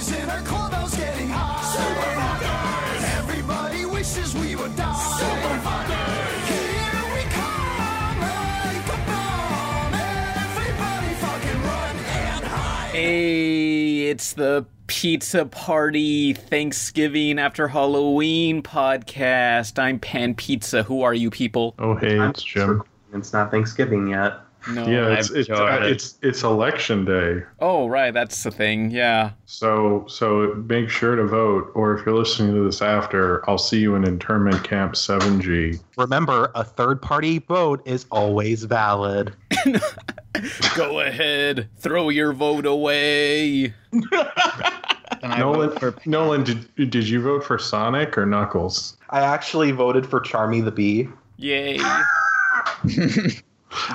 boys in our clubhouse getting high. Super fuckers. Everybody wishes we would die. Super fuckers. Here we come like a bomb. Everybody fucking run and hide. Hey, it's the Pizza Party Thanksgiving after Halloween podcast. I'm Pan Pizza. Who are you people? Oh, hey, it's Jim. It's not Thanksgiving yet. No. Yeah, it's it's, uh, it's it's election day, Oh, right. That's the thing. Yeah. so so make sure to vote. Or if you're listening to this after, I'll see you in internment camp 7G. Remember, a third party vote is always valid. Go ahead. Throw your vote away. Nolan, for Nolan, did did you vote for Sonic or Knuckles? I actually voted for Charmy the Bee. Yay.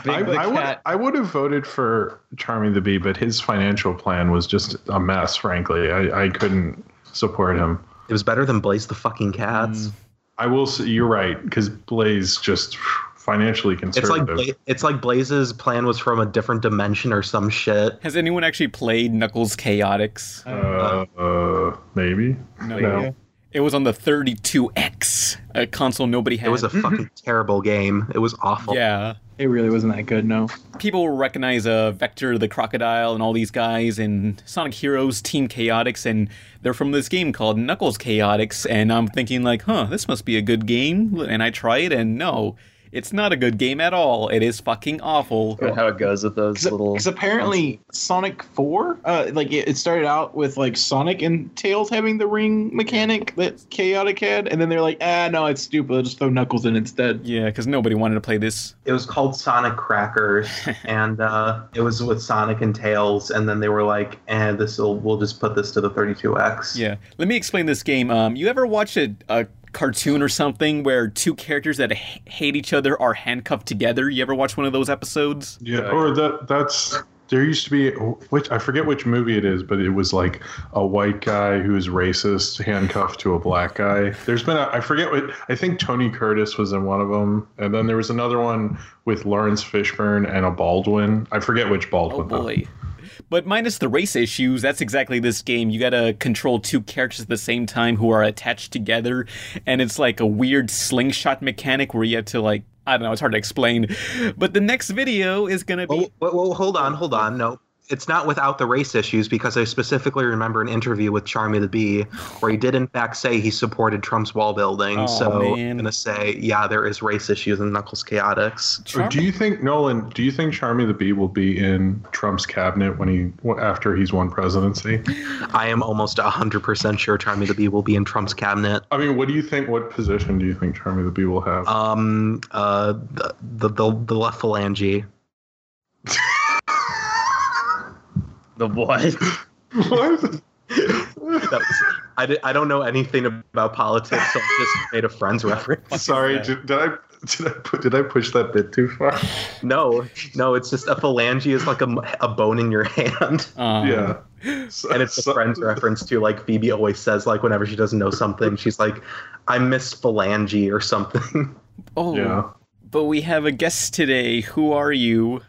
Big I, I would I would have voted for Charmy the Bee, but his financial plan was just a mess. Frankly, I, I couldn't support him. It was better than Blaze the fucking Cats. I will say you're right because Blaze just financially It's conservative. like Bla- it's like Blaze's plan was from a different dimension or some shit. Has anyone actually played Knuckles Chaotix? uh, uh, maybe. No. It was on the 32X, a console nobody had. It was a fucking terrible game. It was awful. yeah. It really wasn't that good, no. people recognize uh, Vector the Crocodile and all these guys in Sonic Heroes Team Chaotix, and they're from this game called Knuckles Chaotix. And I'm thinking, like, huh, this must be a good game. And I try it, and no, it's not a good game at all. It is fucking awful. How it goes with those little. Because apparently Sonic Four, uh, like it, it started out with like Sonic and Tails having the ring mechanic that Chaotix had, and then they're like, ah, no, it's stupid. Let's just throw Knuckles in instead. Yeah, because nobody wanted to play this. It was called Sonic Crackers, and uh, it was with Sonic and Tails. And then they were like, "Eh, this will we'll just put this to the 32x." Yeah, let me explain this game. Um, you ever watch a, a cartoon or something where two characters that h- hate each other are handcuffed together? You ever watch one of those episodes? Yeah, or that that's there used to be which I forget which movie it is, but it was like a white guy who's racist handcuffed to a black guy. There's been a I forget what I think Tony Curtis was in one of them, and then there was another one with Lawrence Fishburne and a Baldwin. I forget which Baldwin. Oh Baldwin. though. But minus the race issues, that's exactly this game. You gotta control two characters at the same time who are attached together, and it's like a weird slingshot mechanic where you have to like I don't know, it's hard to explain. But the next video is gonna be Well, well, well, hold on, hold on. No, it's not without the race issues because I specifically remember an interview with Charmy the Bee where he did in fact say he supported Trump's wall building. Oh, so man. I'm gonna say, yeah, there is race issues in Knuckles Chaotix. Or Do you think Nolan? Do you think Charmy the Bee will be in Trump's cabinet when he after he's won presidency? I am almost 100% sure Charmy the Bee will be in Trump's cabinet. I mean, what do you think? What position do you think Charmy the Bee will have? Um, uh, the the the, the left phalange. The what? what? That was, I, di- I don't know anything about politics, so I just made a Friends reference. Sorry, did, did I did I put, did I push that bit too far? No, no, it's just a phalange is like a, a bone in your hand. um, yeah, So- And it's a so- Friends reference to like Phoebe always says like whenever she doesn't know something, she's like, I miss phalange or something. Oh, Yeah. but we have a guest today. Who are you?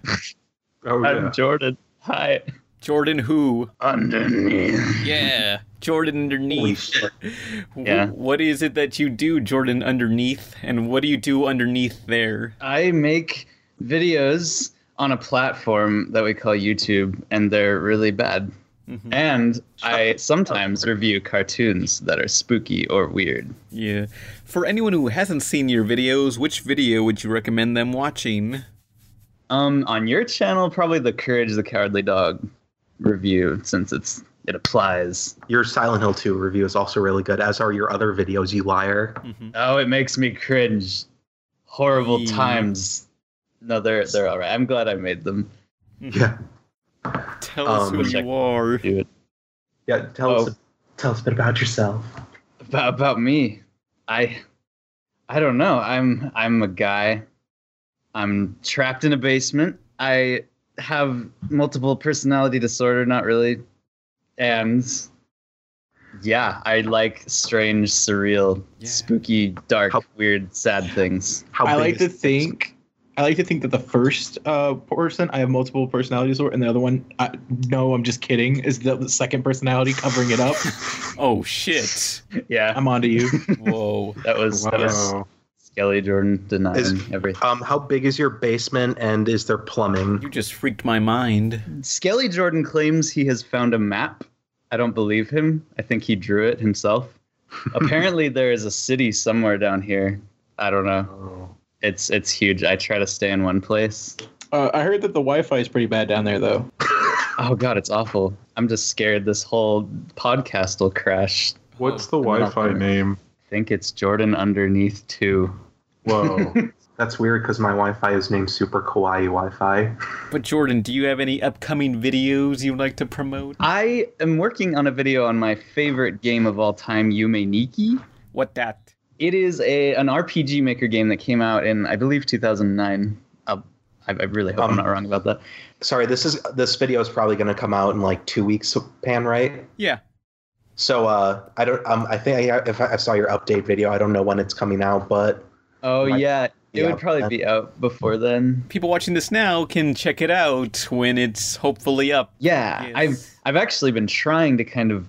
Oh. I'm Jordan. Hi. Jordan who? Underneath. Yeah. Jordan underneath. Yeah. What is it that you do, Jordan underneath? And what do you do underneath there? I make videos on a platform that we call YouTube, and they're really bad. Mhm. And I sometimes review cartoons that are spooky or weird. Yeah. For anyone who hasn't seen your videos, which video would you recommend them watching? Um, on your channel, probably the Courage the Cowardly Dog review, since it's it applies. Your Silent Hill 2 review is also really good, as are your other videos, you liar. Oh, it makes me cringe. Horrible Yeah. times. No, they're they're all right. I'm glad I made them. Yeah. Tell us Um, who Check- you are. Do. Yeah, tell Oh. us tell us a bit about yourself. About about me, I I don't know. I'm I'm a guy. I'm trapped in a basement. I have multiple personality disorder. Not really, and yeah, I like strange, surreal, Yeah. spooky, dark, How- weird, sad things. How I big like to this? think I like to think that the first uh, person I have multiple personality disorder, and the other one, I, no, I'm just kidding, is the, the second personality covering it up. Oh shit! Yeah, I'm onto you. Whoa. that was that was Wow. Skelly Jordan denying Is- everything. Um, how big is your basement, and is there plumbing? You just freaked my mind. Skelly Jordan claims he has found a map. I don't believe him. I think he drew it himself. Apparently, there is a city somewhere down here. I don't know. Oh. It's it's huge. I try to stay in one place. Uh, I heard that the Wi-Fi is pretty bad down there, though. Oh god, it's awful. I'm just scared this whole podcast will crash. What's the Wi-Fi name? I think it's Jordan underneath two. Whoa. That's weird because my Wi-Fi is named Super Kawaii Wi-Fi. But Jordan, do you have any upcoming videos you'd like to promote? I am working on a video on my favorite game of all time, Yume Nikki. What that? It is a an RPG Maker game that came out in I believe 2009. I'll, I, I really hope I'm Um, not wrong about that. Sorry, this is this video is probably going to come out in like two weeks, Pan, right? Yeah. So uh, I don't. Um, I think I, if I saw your update video, I don't know when it's coming out, but Oh Might yeah, it be would probably then. be out before then. People watching this now can check it out when it's hopefully up. Yeah, Yes. I've I've actually been trying to kind of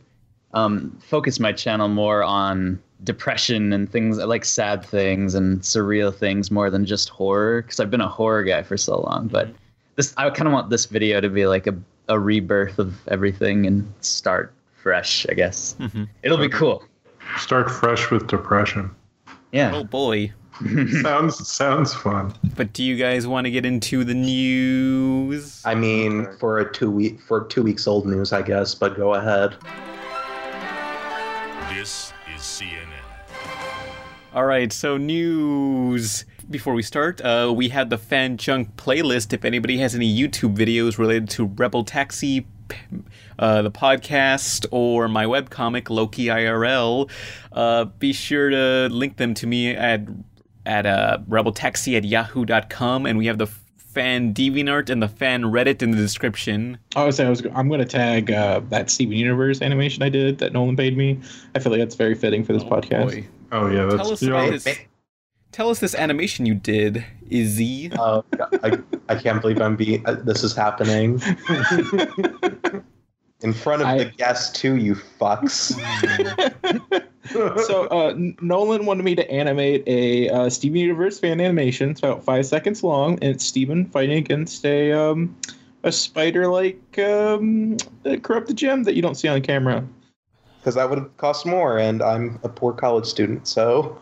um, focus my channel more on depression and things like sad things and surreal things more than just horror because I've been a horror guy for so long. But this I kind of want this video to be like a a rebirth of everything and start fresh. I guess Mhm. it'll be cool. Start fresh with depression. Yeah. Oh boy. Sounds sounds fun. But do you guys want to get into the news? I mean, for a two week for two weeks old news, I guess. But go ahead. This is CNN. All right, so news. Before we start, uh, we have the fan junk playlist. If anybody has any YouTube videos related to Rebel Taxi, uh, the podcast, or my webcomic Loki IRL, uh, be sure to link them to me at at uh, rebeltaxi at yahoo.com, and we have the fan DeviantArt and the fan Reddit in the description. I was saying I was I'm going to tag uh, that Steven Universe animation I did that Nolan paid me. I feel like that's very fitting for this podcast. Boy. Oh yeah, Tell us you about this. Tell us this animation you did, Izzy. Uh, I, I can't believe I'm being. Uh, this is happening in front of I- the guests too. You fucks. so uh, Nolan wanted me to animate a uh, Steven Universe fan animation. It's about five seconds long, and it's Steven fighting against a um, a spider-like um, uh, corrupted gem that you don't see on camera. Because that would have cost more, and I'm a poor college student, so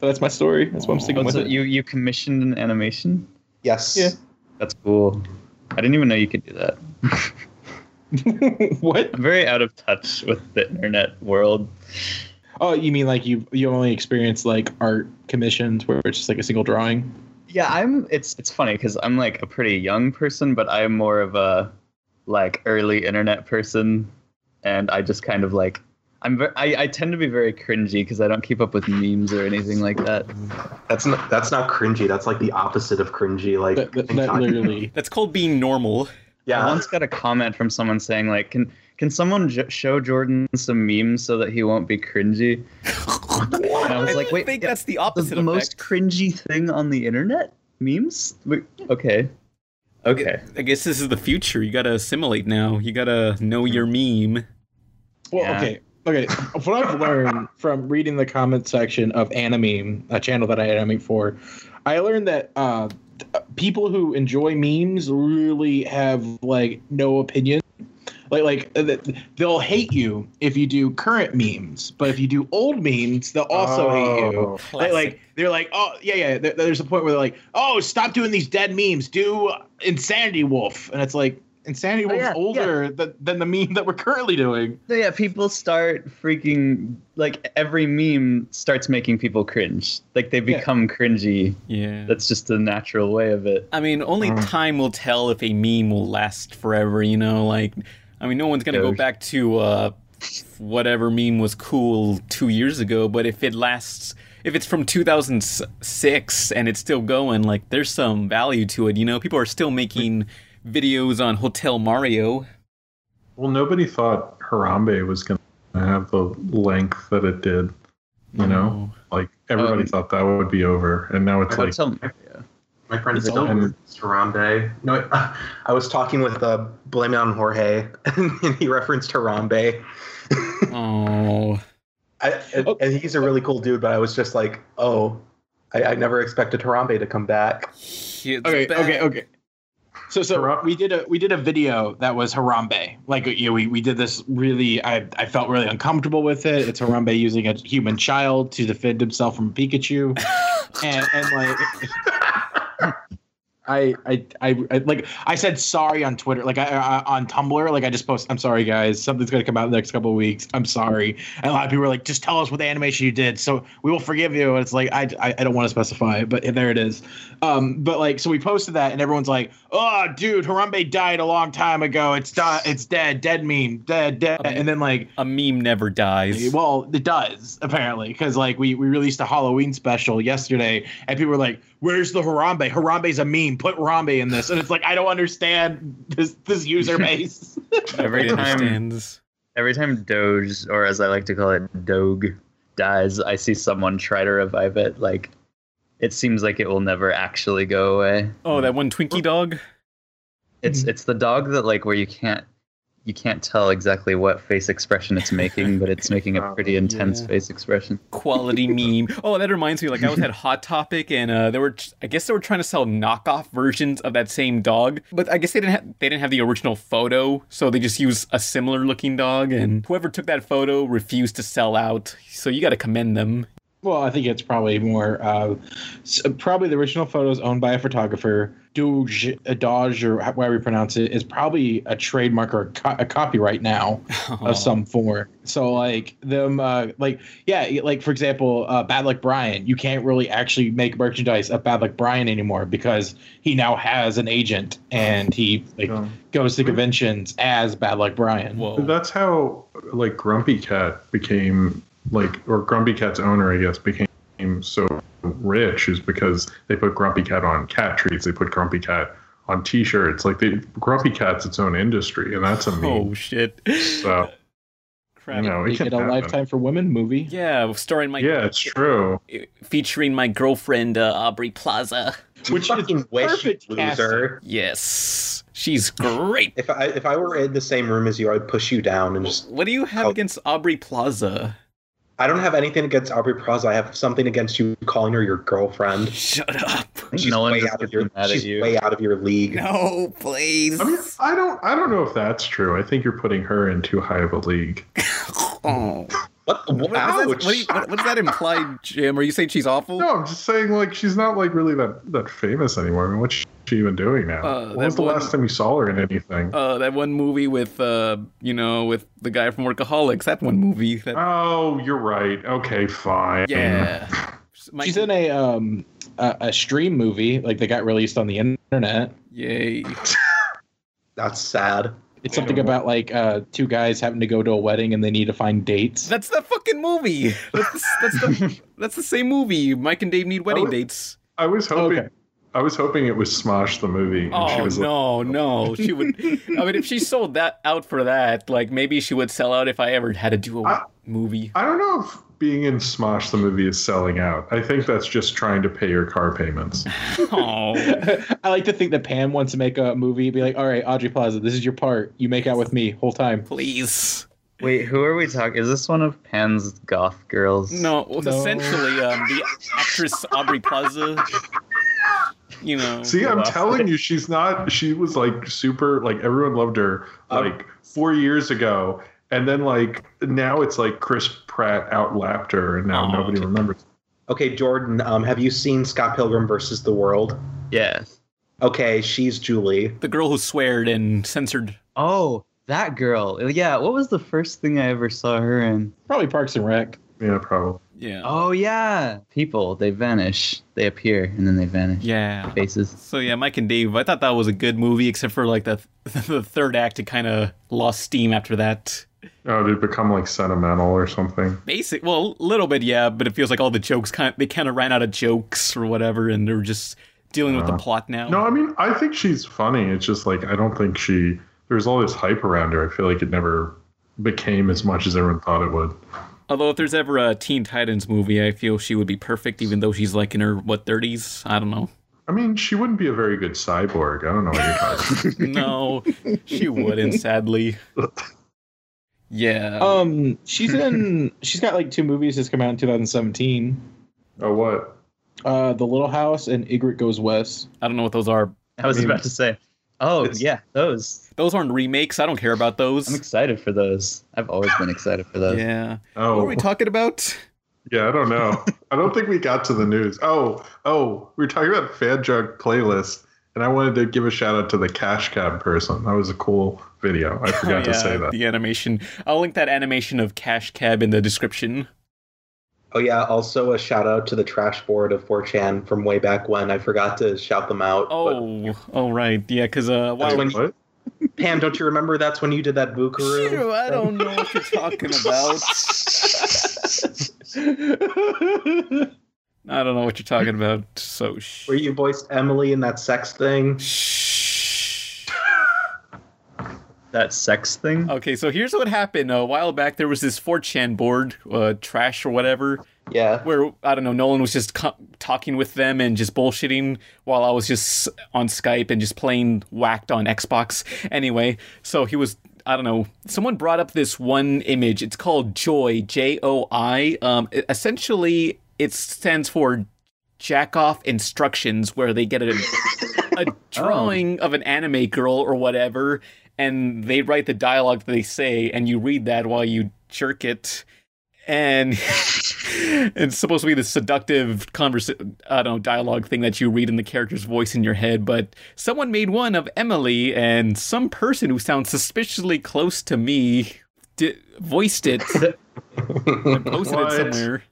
But that's my story. That's what I'm sticking Oh, with so it. you you commissioned an animation? yes. Yeah. That's cool. I didn't even know you could do that. what? I'm very out of touch with the internet world. Oh, you mean like you you only experience like art commissions where it's just like a single drawing? Yeah, I'm. It's it's funny because I'm like a pretty young person, but I'm more of a like early internet person, and I just kind of like I'm. Ver- I I tend to be very cringy because I don't keep up with memes or anything like that. That's not that's not cringy. That's like the opposite of cringy. Like That, that, that literally. That's called being normal. I once got a comment from someone saying like, "Can can someone j- show Jordan some memes so that he won't be cringy?" And I was like, I "Wait, think yeah, that's the the, opposite the most cringy thing on the internet? Memes? Wait, okay, okay." I guess this is the future. You gotta assimilate now. You gotta know your meme. Well, Yeah. okay. Okay, what I've learned from reading the comment section of Animeme, a channel that I animate for, I learned that uh, th- people who enjoy memes really have like no opinion. Like, like uh, they'll hate you if you do current memes, but if you do old memes, they'll also hate you. Oh. Like, like they're like, oh yeah, yeah. There's a point where they're like, oh, stop doing these dead memes. Do Insanity Wolf, and it's like Insanity Oh, Wolf's yeah, older than, than the meme that we're currently doing. So yeah, people start freaking like every meme starts making people cringe. Like they Yeah. become cringy. yeah. That's just the natural way of it. I mean, only Mm. time will tell if a meme will last forever. You know, like, I mean, no one's gonna go back to uh, whatever meme was cool two years ago. But if it lasts, if it's from 2006 and it's still going, like, there's some value to it. You know, people are still making videos on Hotel Mario. Well, nobody thought Harambe was going to have the length that it did. You know, like everybody Um, thought that would be over, and now it's like Hotel, yeah. My friend It's is over over. Harambe. No, I was talking with uh, Blame It on Jorge, and he referenced Harambe. Oh, I, and, Oh. and he's a really cool dude, but I was just like, oh, I, I never expected Harambe to come back. it's Okay, bad. okay, okay. So, so Haram- we did a we did a video that was Harambe. Like, you know, we we did this really. I I felt really uncomfortable with it. It's Harambe using a human child to defend himself from Pikachu, and and like. I, I, I, I like I said sorry on Twitter, like I, I on Tumblr, like I just post. I'm sorry, guys. Something's gonna come out in the next couple of weeks. I'm sorry. And a lot of people were like, just tell us what the animation you did, so we will forgive you. And it's like I, I, I don't want to specify, but there it is. Um, but like, so we posted that, and everyone's like, "Oh, dude, Harambe died a long time ago. It's di- it's dead, dead meme, dead, dead." And then like, A meme never dies. well, it does apparently because like we we released a Halloween special yesterday, and people were like, "Where's the Harambe? Harambe's a meme. Put Harambe in this." And it's like I don't understand this this user base. Every time, understands. every time Doge, or as I like to call it, Doge, dies, I see someone try to revive it. Like, it seems like it will never actually go away. Oh, that one Twinkie dog. It's it's the dog that like where you can't you can't tell exactly what face expression it's making, but it's making a pretty intense Yeah. face expression. quality meme. Oh, that reminds me. Like I was at Hot Topic, and uh, they were. I guess they were trying to sell knockoff versions of that same dog, but I guess they didn't have. They didn't have the original photo, so they just used a similar looking dog. And whoever took that photo refused to sell out. So you got to commend them. Well, I think it's probably more uh, probably the original photos owned by a photographer. Doge, a Dodge, or however you pronounce it, is probably a trademark or a, co- a copyright now. of some form. So like them, uh, like yeah, like for example, uh, Bad Luck Brian. You can't really actually make merchandise of Bad Luck Brian anymore because he now has an agent and he like Yeah. goes to conventions as Bad Luck Brian. Whoa. That's how like Grumpy Cat became like, or Grumpy Cat's owner, I guess, became so rich is because they put Grumpy Cat on cat treats. They put Grumpy Cat on T-shirts. Like they, Grumpy Cat's its own industry, and that's a meme. Oh shit! So Crap. you know, it can a happen. Lifetime for Women movie. Yeah, starring my Yeah, it's true. featuring my girlfriend uh, Aubrey Plaza. Which is fucking wish, perfect loser. Yes, she's great. If I if I were in the same room as you, I'd push you down and just. What do you have Oh. against Aubrey Plaza? I don't have anything against Aubrey Plaza. I have something against you calling her your girlfriend. Shut up. I think She's no one way out of your. She's you. way out of your league. No, please. I mean, I don't, I don't know if that's true. I think you're putting her in too high of a league. oh. What? What, what, Ouch. does that, what, you, what, what does that imply, Jim? Are you saying she's awful? No, I'm just saying, like, she's not like really that that famous anymore. I mean, what's she even doing now? Uh, when was the one- last time you saw her in anything? Uh, that one movie with, uh, you know, with the guy from Workaholics. That one movie. That, oh, you're right. Okay, fine. yeah. My- She's in a um a, a stream movie like that got released on the internet. Yay. That's sad. It's something about like uh two guys having to go to a wedding and they need to find dates. That's the fucking movie. That's, that's the that's the same movie. Mike and Dave need wedding Oh, dates. I was hoping. Okay. I was hoping it was Smosh the movie. And she Oh was no, no. She would. I mean, if she sold that out for that, like maybe she would sell out if I ever had to do a I- movie. I don't know if being in Smosh the movie is selling out. I think that's just trying to pay your car payments. Oh, I like to think that Pan wants to make a movie, be like, all right, Audrey Plaza, this is your part. You make out with me whole time. please. Wait, who are we talking? Is this one of Pan's goth girls? No, it No. essentially um, the actress Aubrey Plaza. You know. See, I'm lost telling you, she's not. She was like super. Like everyone loved her Um, like four years ago, and then like now it's like Chris Pratt outlapped her, and now Oh, nobody okay. remembers. Okay, Jordan. Um, have you seen Scott Pilgrim versus the World? Yes. Okay, she's Julie. the girl who sweared and censored. Oh, that girl. Yeah. What was the first thing I ever saw her in? Probably Parks and Rec. Yeah, probably. Yeah. Oh yeah. People. They vanish. They appear and then they vanish. Yeah. Faces. So yeah, Mike and Dave. I thought that was a good movie, except for like the the third act. It kind of lost steam after that. Oh, did it become like sentimental or something? Basic, well, a little bit, yeah, but it feels like all the jokes kind of, they kind of ran out of jokes or whatever, and they're just dealing with the plot now. No, I mean, I think she's funny. It's just like I don't think she. There's all this hype around her. I feel like it never became as much as everyone thought it would. Although if there's ever a Teen Titans movie, I feel she would be perfect, even though she's like in her what 30s. I don't know. I mean, she wouldn't be a very good cyborg. I don't know what you're talking no, she wouldn't. Sadly. Yeah. Um, she's in. she's got like two movies that's come out in 2017. Oh, what? Uh, The Little Hours and Ingrid Goes West. I don't know what those are. I was about to say. Oh it's- yeah, those. Those aren't remakes. I don't care about those. I'm excited for those. I've always been excited for those. yeah. Oh, What are we talking about? yeah, I don't know. I don't think we got to the news. Oh, oh, we were talking about fan junk playlist, and I wanted to give a shout out to the Cash Cab person. That was a cool video. I forgot Oh, to say that. The animation. I'll link that animation of Cash Cab in the description. Oh yeah, also a shout out to the trash board of 4chan from way back when. I forgot to shout them out. but- Oh, oh right. Yeah, because uh, That's wow. when- what? Pan, don't you remember that's when you did that Bukaroo? Phew, I don't know what you're talking about. I don't know what you're talking about. So shh. Where you voiced Emily in that sex thing? Shh. That sex thing. Okay, so here's what happened. A while back, there was this 4chan board, uh, trash or whatever, Yeah. where I don't know, Nolan was just co- talking with them and just bullshitting while I was just on Skype and just playing whacked on Xbox. Anyway, so he was. I don't know. Someone brought up this one image. It's called Joy, J O I. Um, it- essentially, it stands for jack off instructions, where they get a, a drawing of an anime girl or whatever, and they write the dialogue that they say, and you read that while you jerk it and it's supposed to be the seductive conversa- I don't know dialogue thing that you read in the character's voice in your head. But someone made one of Emily, and some person who sounds suspiciously close to me di- voiced it and posted What? it somewhere.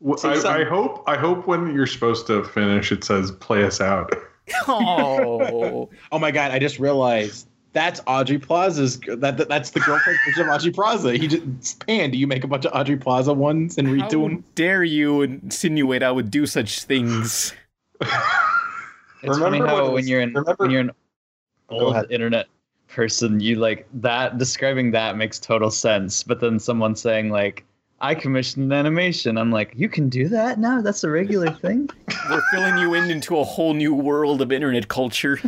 Well, I, I hope. I hope when you're supposed to finish, it says "play us out." Oh, Oh my god! I just realized that's Audrey Plaza's. That, that that's the girlfriend version of Audrey Plaza. He just Pan. Do you make a bunch of Audrey Plaza ones and redo how them? dare you insinuate I would do such things? It's funny Remember how when- when you're in remember- when you're an old internet person, you like that describing that makes total sense. But then someone saying like, "I commissioned an animation," I'm like, "You can do that now? That's a regular thing." We're filling you in into a whole new world of internet culture.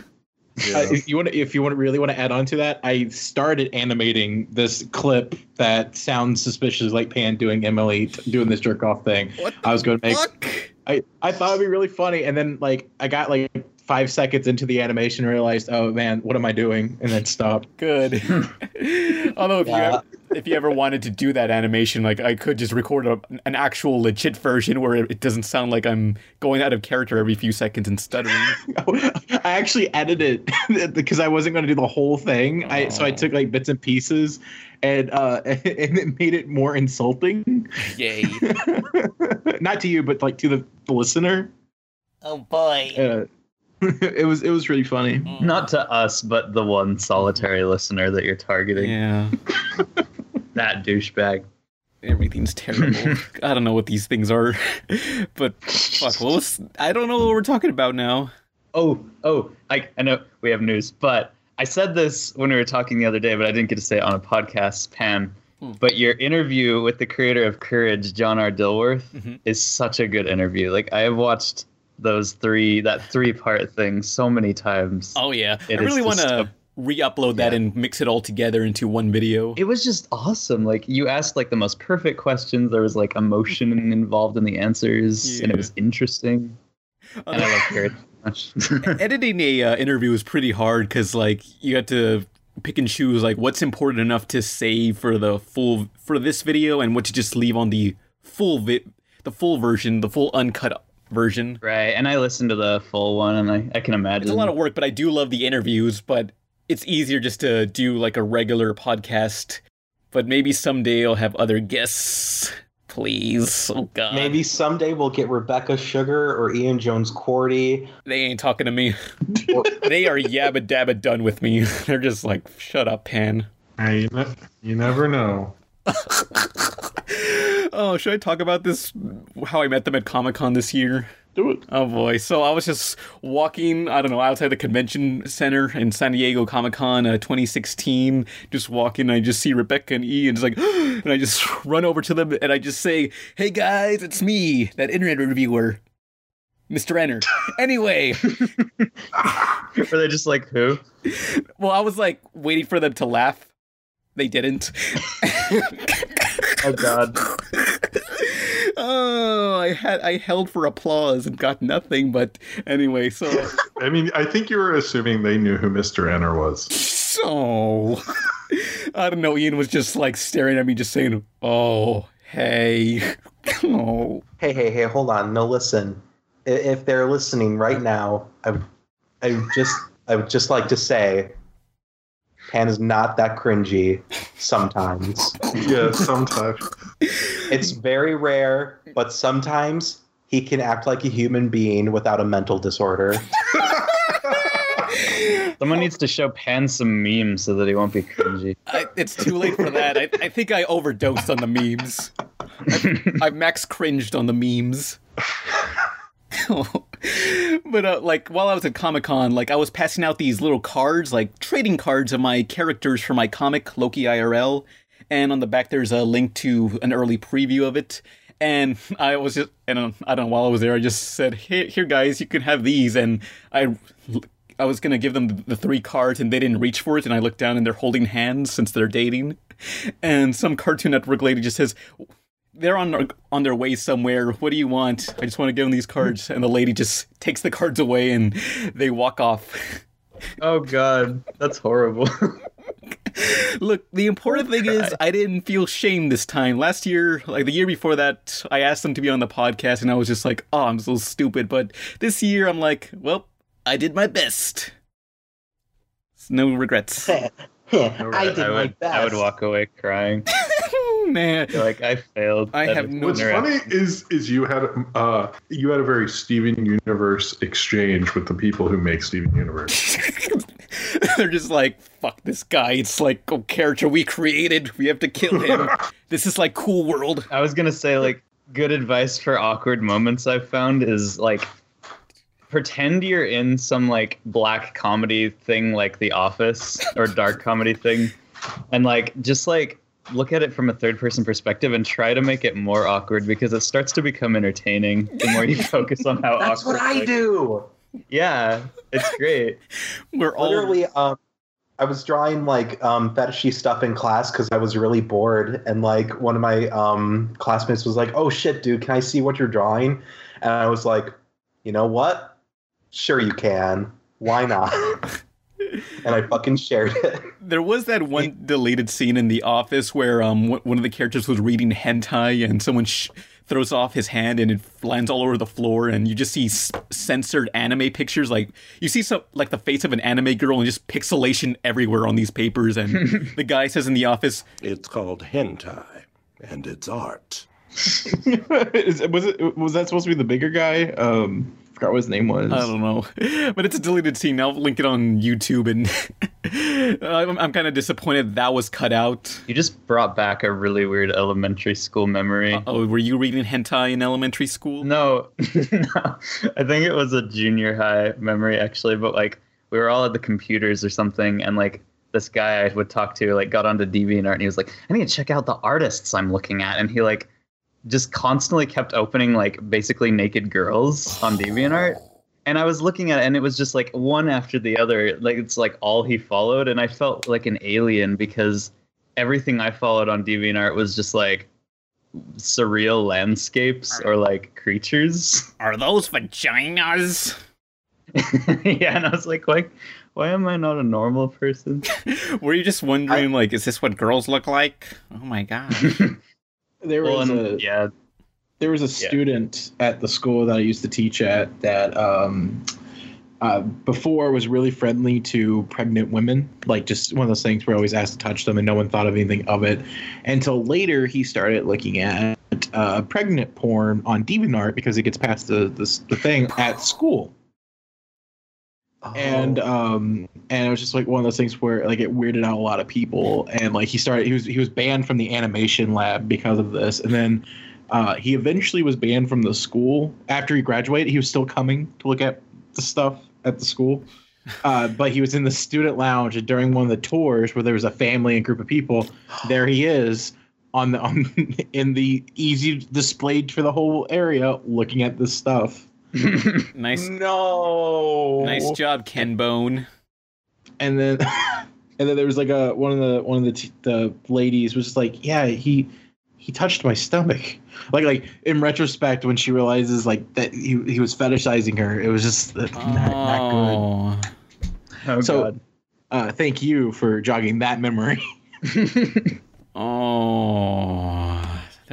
Uh, if you want to, if you want really want to add on to that, I started animating this clip that sounds suspiciously like Pan doing Emily t- doing this jerk off thing. What I was going to make. Fuck. I I thought it'd be really funny, and then like I got like five seconds into the animation, and realized, oh man, what am I doing? And then stopped. Good. Although if you ever, if you ever wanted to do that animation, like I could just record a, an actual legit version where it doesn't sound like I'm going out of character every few seconds and stuttering. I actually edited it because I wasn't going to do the whole thing. I so I took like bits and pieces, and uh, and it made it more insulting. Yay! Not to you, but like to the, the listener. Oh boy. Uh, it was it was really funny. Not to us, but the one solitary listener that you're targeting. Yeah. That douchebag. Everything's terrible. I don't know what these things are, but fuck. Well, I don't know what we're talking about now. Oh, oh, I, I know we have news, but I said this when we were talking the other day, but I didn't get to say it on a podcast, Pan. Hmm. But your interview with the creator of Courage, John R. Dilworth, Mhm. is such a good interview. Like I have watched those three, that three part thing so many times. Oh yeah, It I really want to re-upload that Yeah. and mix it all together into one video. It was just awesome. Like you asked like the most perfect questions. There was like emotion involved in the answers, and it was interesting. And I love Courage much. editing a uh, interview is pretty hard because like you have to pick and choose like what's important enough to save for the full for this video and what to just leave on the full vi- the full version the full uncut version right. And I listened to the full one, and I, I can imagine. it's a lot of work but i do love the interviews but it's easier just to do like a regular podcast but maybe someday i'll have other guests please oh god Maybe someday we'll get Rebecca Sugar or Ian Jones-Quartey. they ain't talking to me they are yabba dabba done with me they're just like shut up pan Hey, you, ne- you never know. oh, should I talk about this? How I met them at Comic Con this year? Do it. Oh boy! So I was just walking, I don't know, outside the convention center in San Diego Comic Con uh, 2016. Just walking, and I just see Rebecca and E, and it's like, and I just run over to them, and I just say, "Hey guys, it's me, that internet reviewer." Mr. Enter. Anyway, Were they just like who? well, I was like waiting for them to laugh. They didn't. Oh God. oh, I had I held for applause and got nothing. But anyway, so I mean, I think you were assuming they knew who Mr. Enter was. so I don't know. Ian was just like staring at me, just saying, "Oh, hey, oh." Hey, hey, hey, hold on. No, listen. If they're listening right now, I, I would just, I would just like to say, Pan is not that cringy. Sometimes Yeah, sometimes. it's very rare, but sometimes he can act like a human being without a mental disorder. Someone needs to show Pan some memes so that he won't be cringy. I, it's too late for that. I, I think I overdosed on the memes. I max cringed on the memes. but uh, like while I was at Comic Con, like I was passing out these little cards, like trading cards of my characters for my comic Loki IRL, and on the back there's a link to an early preview of it. And I was just, and uh, I don't know, while I was there, I just said, "Here, here, guys, you can have these." And I, I was gonna give them the three cards, and they didn't reach for it. And I looked down, and they're holding hands since they're dating. And some Cartoon Network lady just says, they're on their, on their way somewhere. What do you want? I just want to give them these cards. And the lady just takes the cards away and they walk off. Oh God, that's horrible. Look, the important thing is I didn't feel shame this time. Last year, like the year before that, I asked them to be on the podcast and I was just like, oh, I'm so stupid. But this year, I'm like, well, I did my best. No regrets. I did I my best. I would walk away crying. Man. Be like I failed. I That have no- What's interaction. funny is is you had uh you had a very Steven Universe exchange with the people who make Steven Universe. They're just like, fuck this guy. It's like a character we created. We have to kill him. this is like Cool World. I was gonna say like good advice for awkward moments I've found is like pretend you're in some like black comedy thing like The Office or dark comedy thing, and like just like look at it from a third person perspective and try to make it more awkward because it starts to become entertaining the more you focus on how That's awkward That's what I like- do. Yeah, it's great. We're all Literally, um, I was drawing like um, fetishy stuff in class because I was really bored, and like one of my um, classmates was like, "Oh shit, dude, can I see what you're drawing?" And I was like, "You know what? Sure, you can. Why not?" and I fucking shared it. There was that one deleted scene in The Office where um one of the characters was reading hentai and someone sh- throws off his hand and it lands all over the floor and you just see s- censored anime pictures like you see some like the face of an anime girl and just pixelation everywhere on these papers and the guy says in The Office, It's called hentai, and it's art. Is, was it was that supposed to be the bigger guy? Um, forgot what his name was. I don't know, but it's a deleted scene. I'll link it on YouTube and uh, I'm, I'm kind of disappointed that was cut out. You just brought back a really weird elementary school memory. Oh, were you reading hentai in elementary school? No, no. I think it was a junior high memory actually, but like we were all at the computers or something, and like this guy I would talk to like got onto DeviantArt and he was like, I need to check out the artists I'm looking at, and he like just constantly kept opening like basically naked girls on DeviantArt. And I was looking at it and it was just like one after the other. Like it's like all he followed. And I felt like an alien because everything I followed on DeviantArt was just like surreal landscapes or like creatures. Are those vaginas? yeah, and I was like, like, why am I not a normal person? Were you just wondering, like, is this what girls look like? Oh my god. There Well, was a yeah, there was a student at the school that I used to teach at that um, uh, before was really friendly to pregnant women, like just one of those things where I always asked to touch them and no one thought of anything of it. Until later, he started looking at uh, pregnant porn on DeviantArt because he gets past the, the the thing at school. And Oh. um and it was just like one of those things where like it weirded out a lot of people. And like he started he was he was banned from the animation lab because of this. And then uh he eventually was banned from the school. After he graduated he was still coming to look at the stuff at the school. Uh but he was in the student lounge and during one of the tours where there was a family and group of people. There he is on the on in the easy displayed for the whole area looking at this stuff Nice, No. nice job, Ken Bone. and then and then there was like a one of the one of the t- the ladies was just like yeah he he touched my stomach like like in retrospect when she realizes like that he, he was fetishizing her it was just uh, not, not Oh, Oh So- god. good uh thank you for jogging that memory oh,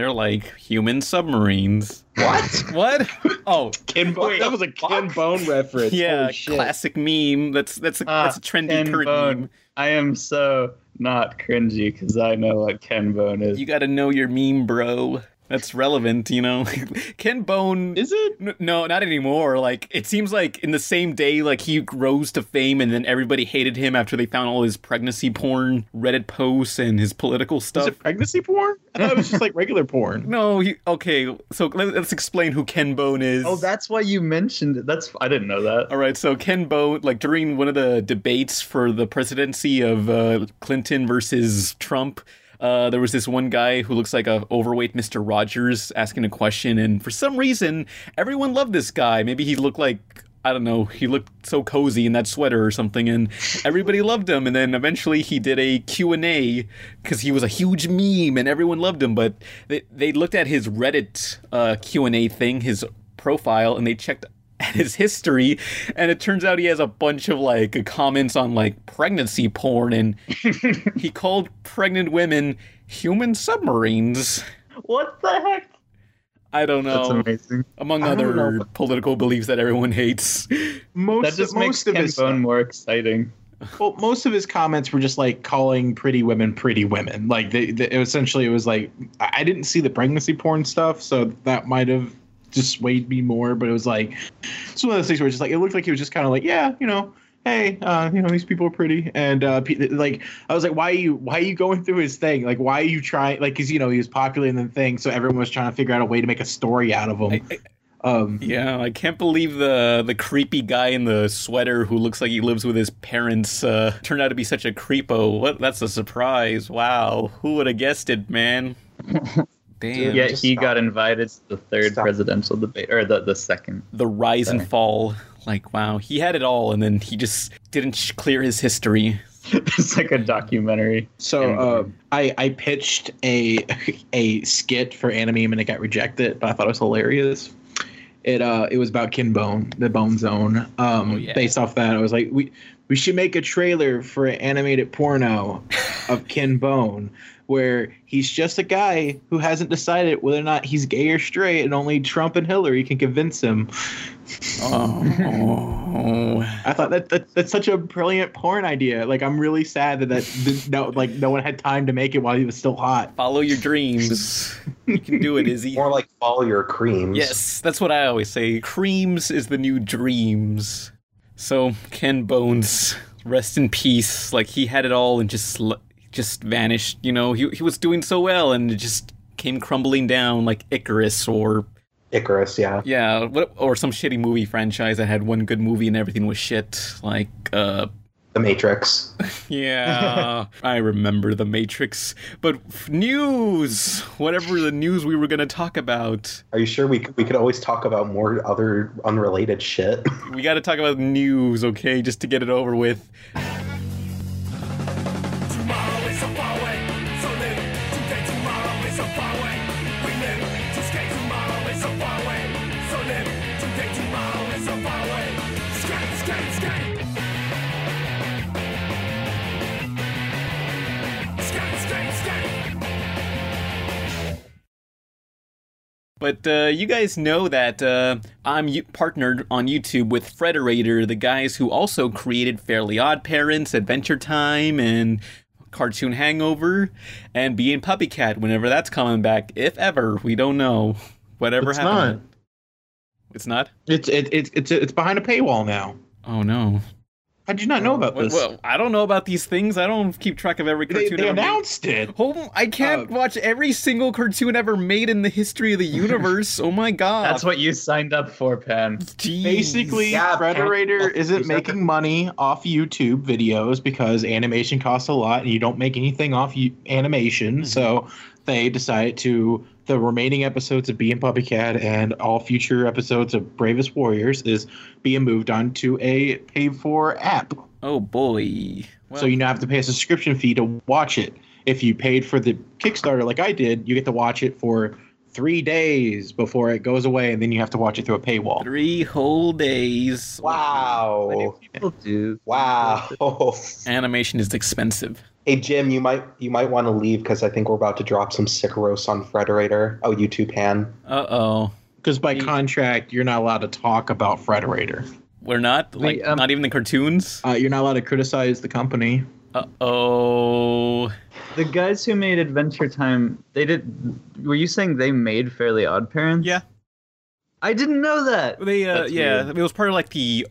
they're like human submarines. What? What? Oh, ken bone Wait, that was a ken fuck? bone reference yeah, shit. classic meme. That's that's a, Ah, that's a trendy Ken current Bone. meme. I am so not cringy because I know what Ken Bone is. You got to know your meme, bro. That's relevant, you know. Ken Bone is it N- No, not anymore. Like it seems like in the same day, like he rose to fame, and then everybody hated him after they found all his pregnancy porn Reddit posts and his political is stuff. it pregnancy porn i thought it was just like regular porn No, he okay. So let, us explain who Ken Bone is. oh, that's why you mentioned it. That's I didn't know that. all right. So Ken Bone, like during one of the debates for the presidency of uh, Clinton versus Trump. Uh, there was this one guy who looks like a overweight Mr. Rogers asking a question, and for some reason, everyone loved this guy. Maybe he looked like I don't know, he looked so cozy in that sweater or something, and everybody loved him. And then eventually he did a Q and A because he was a huge meme, and everyone loved him. But they they looked at his Reddit uh, Q and A thing, his profile, and they checked at his history and it turns out he has a bunch of like comments on like pregnancy porn and he called pregnant women human submarines What the heck? i don't know That's amazing. among I other know. political beliefs that everyone hates most That just makes most of his Bone more exciting. Well, most of his comments were just like calling pretty women pretty women. Like they, they essentially, it was like I I didn't see the pregnancy porn stuff, so that might have dissuaded me more. But it was like it's one of those things where it's just like it looked like he was just kind of like, yeah, you know, hey, uh, you know, these people are pretty, and uh, like I was like, why are you why are you going through his thing? Like, why are you trying? Like, because you know he was popular in the thing, so everyone was trying to figure out a way to make a story out of him. I- I- um, yeah i can't believe the the creepy guy in the sweater who looks like he lives with his parents uh turned out to be such a creepo what that's a surprise wow who would have guessed it man damn Yeah, he stop. got invited to the third Stop. presidential debate, or the the second. the rise and fall. Like, wow, he had it all, and then he just didn't sh- clear his history. it's like a documentary. So uh, I I pitched a a skit for Anime and it got rejected, but I thought it was hilarious. It uh it was about Ken Bone, the Bone Zone. Um, Oh, yeah. based off that, I was like, we we should make a trailer for an animated porno of Ken Bone, where he's just a guy who hasn't decided whether or not he's gay or straight, and only Trump and Hillary can convince him. Oh, I thought that, that that's such a brilliant porn idea. Like I'm really sad that that that no like no one had time to make it while he was still hot. follow your dreams. You can do it, Izzy. More like follow your creams. Yes, that's what I always say. Creams is the new dreams. So Ken Bones, rest in peace. Like he had it all and just sl- just vanished. You know, he he was doing so well and it just came crumbling down like Icarus or Icarus, yeah. yeah, what, or some shitty movie franchise that had one good movie and everything was shit. Like uh The Matrix. Yeah, I remember the Matrix. But f- news, whatever the news we were going to talk about, Are you sure we we could always talk about more other unrelated shit? we got to talk about news, okay, just to get it over with. But uh, you guys know that uh, I'm u- partnered on YouTube with Frederator, the guys who also created Fairly Odd Parents, Adventure Time, and Cartoon Hangover, and Bee and PuppyCat whenever that's coming back, if ever. We don't know. Whatever It's happened. not. It's not? It's it, it, it's it's behind a paywall now. Oh no. How did you not know about Well, this? well, I don't know about these things. I don't keep track of every cartoon they ever made. announced it. Oh, I can't Uh, watch every single cartoon ever made in the history of the universe. oh my god. That's what you signed up for, Pan. Jeez. Basically, Yeah, Frederator Pan- isn't you said making money off YouTube videos because animation costs a lot, and you don't make anything off you- animation. So they decided to the remaining episodes of Bee and PuppyCat and all future episodes of Bravest Warriors is being moved on to a paid for app. Oh boy. Well, so you now have to pay a subscription fee to watch it. If you paid for the Kickstarter like I did, you get to watch it for three days before it goes away, and then you have to watch it through a paywall. three whole days. Wow. People. Wow. Animation is expensive. Hey Jim, you might you might want to leave because I think we're about to drop some sick roasts on Frederator. Oh, you too, Pan. Uh oh. Because by contract, you're not allowed to talk about Frederator. We're not like Wait, um, not even the cartoons. Uh, you're not allowed to criticize the company. Uh oh. The guys who made Adventure Time, they did. Were you saying they made Fairly Odd Parents? Yeah. I didn't know that. They uh That's yeah, weird. it was part of like the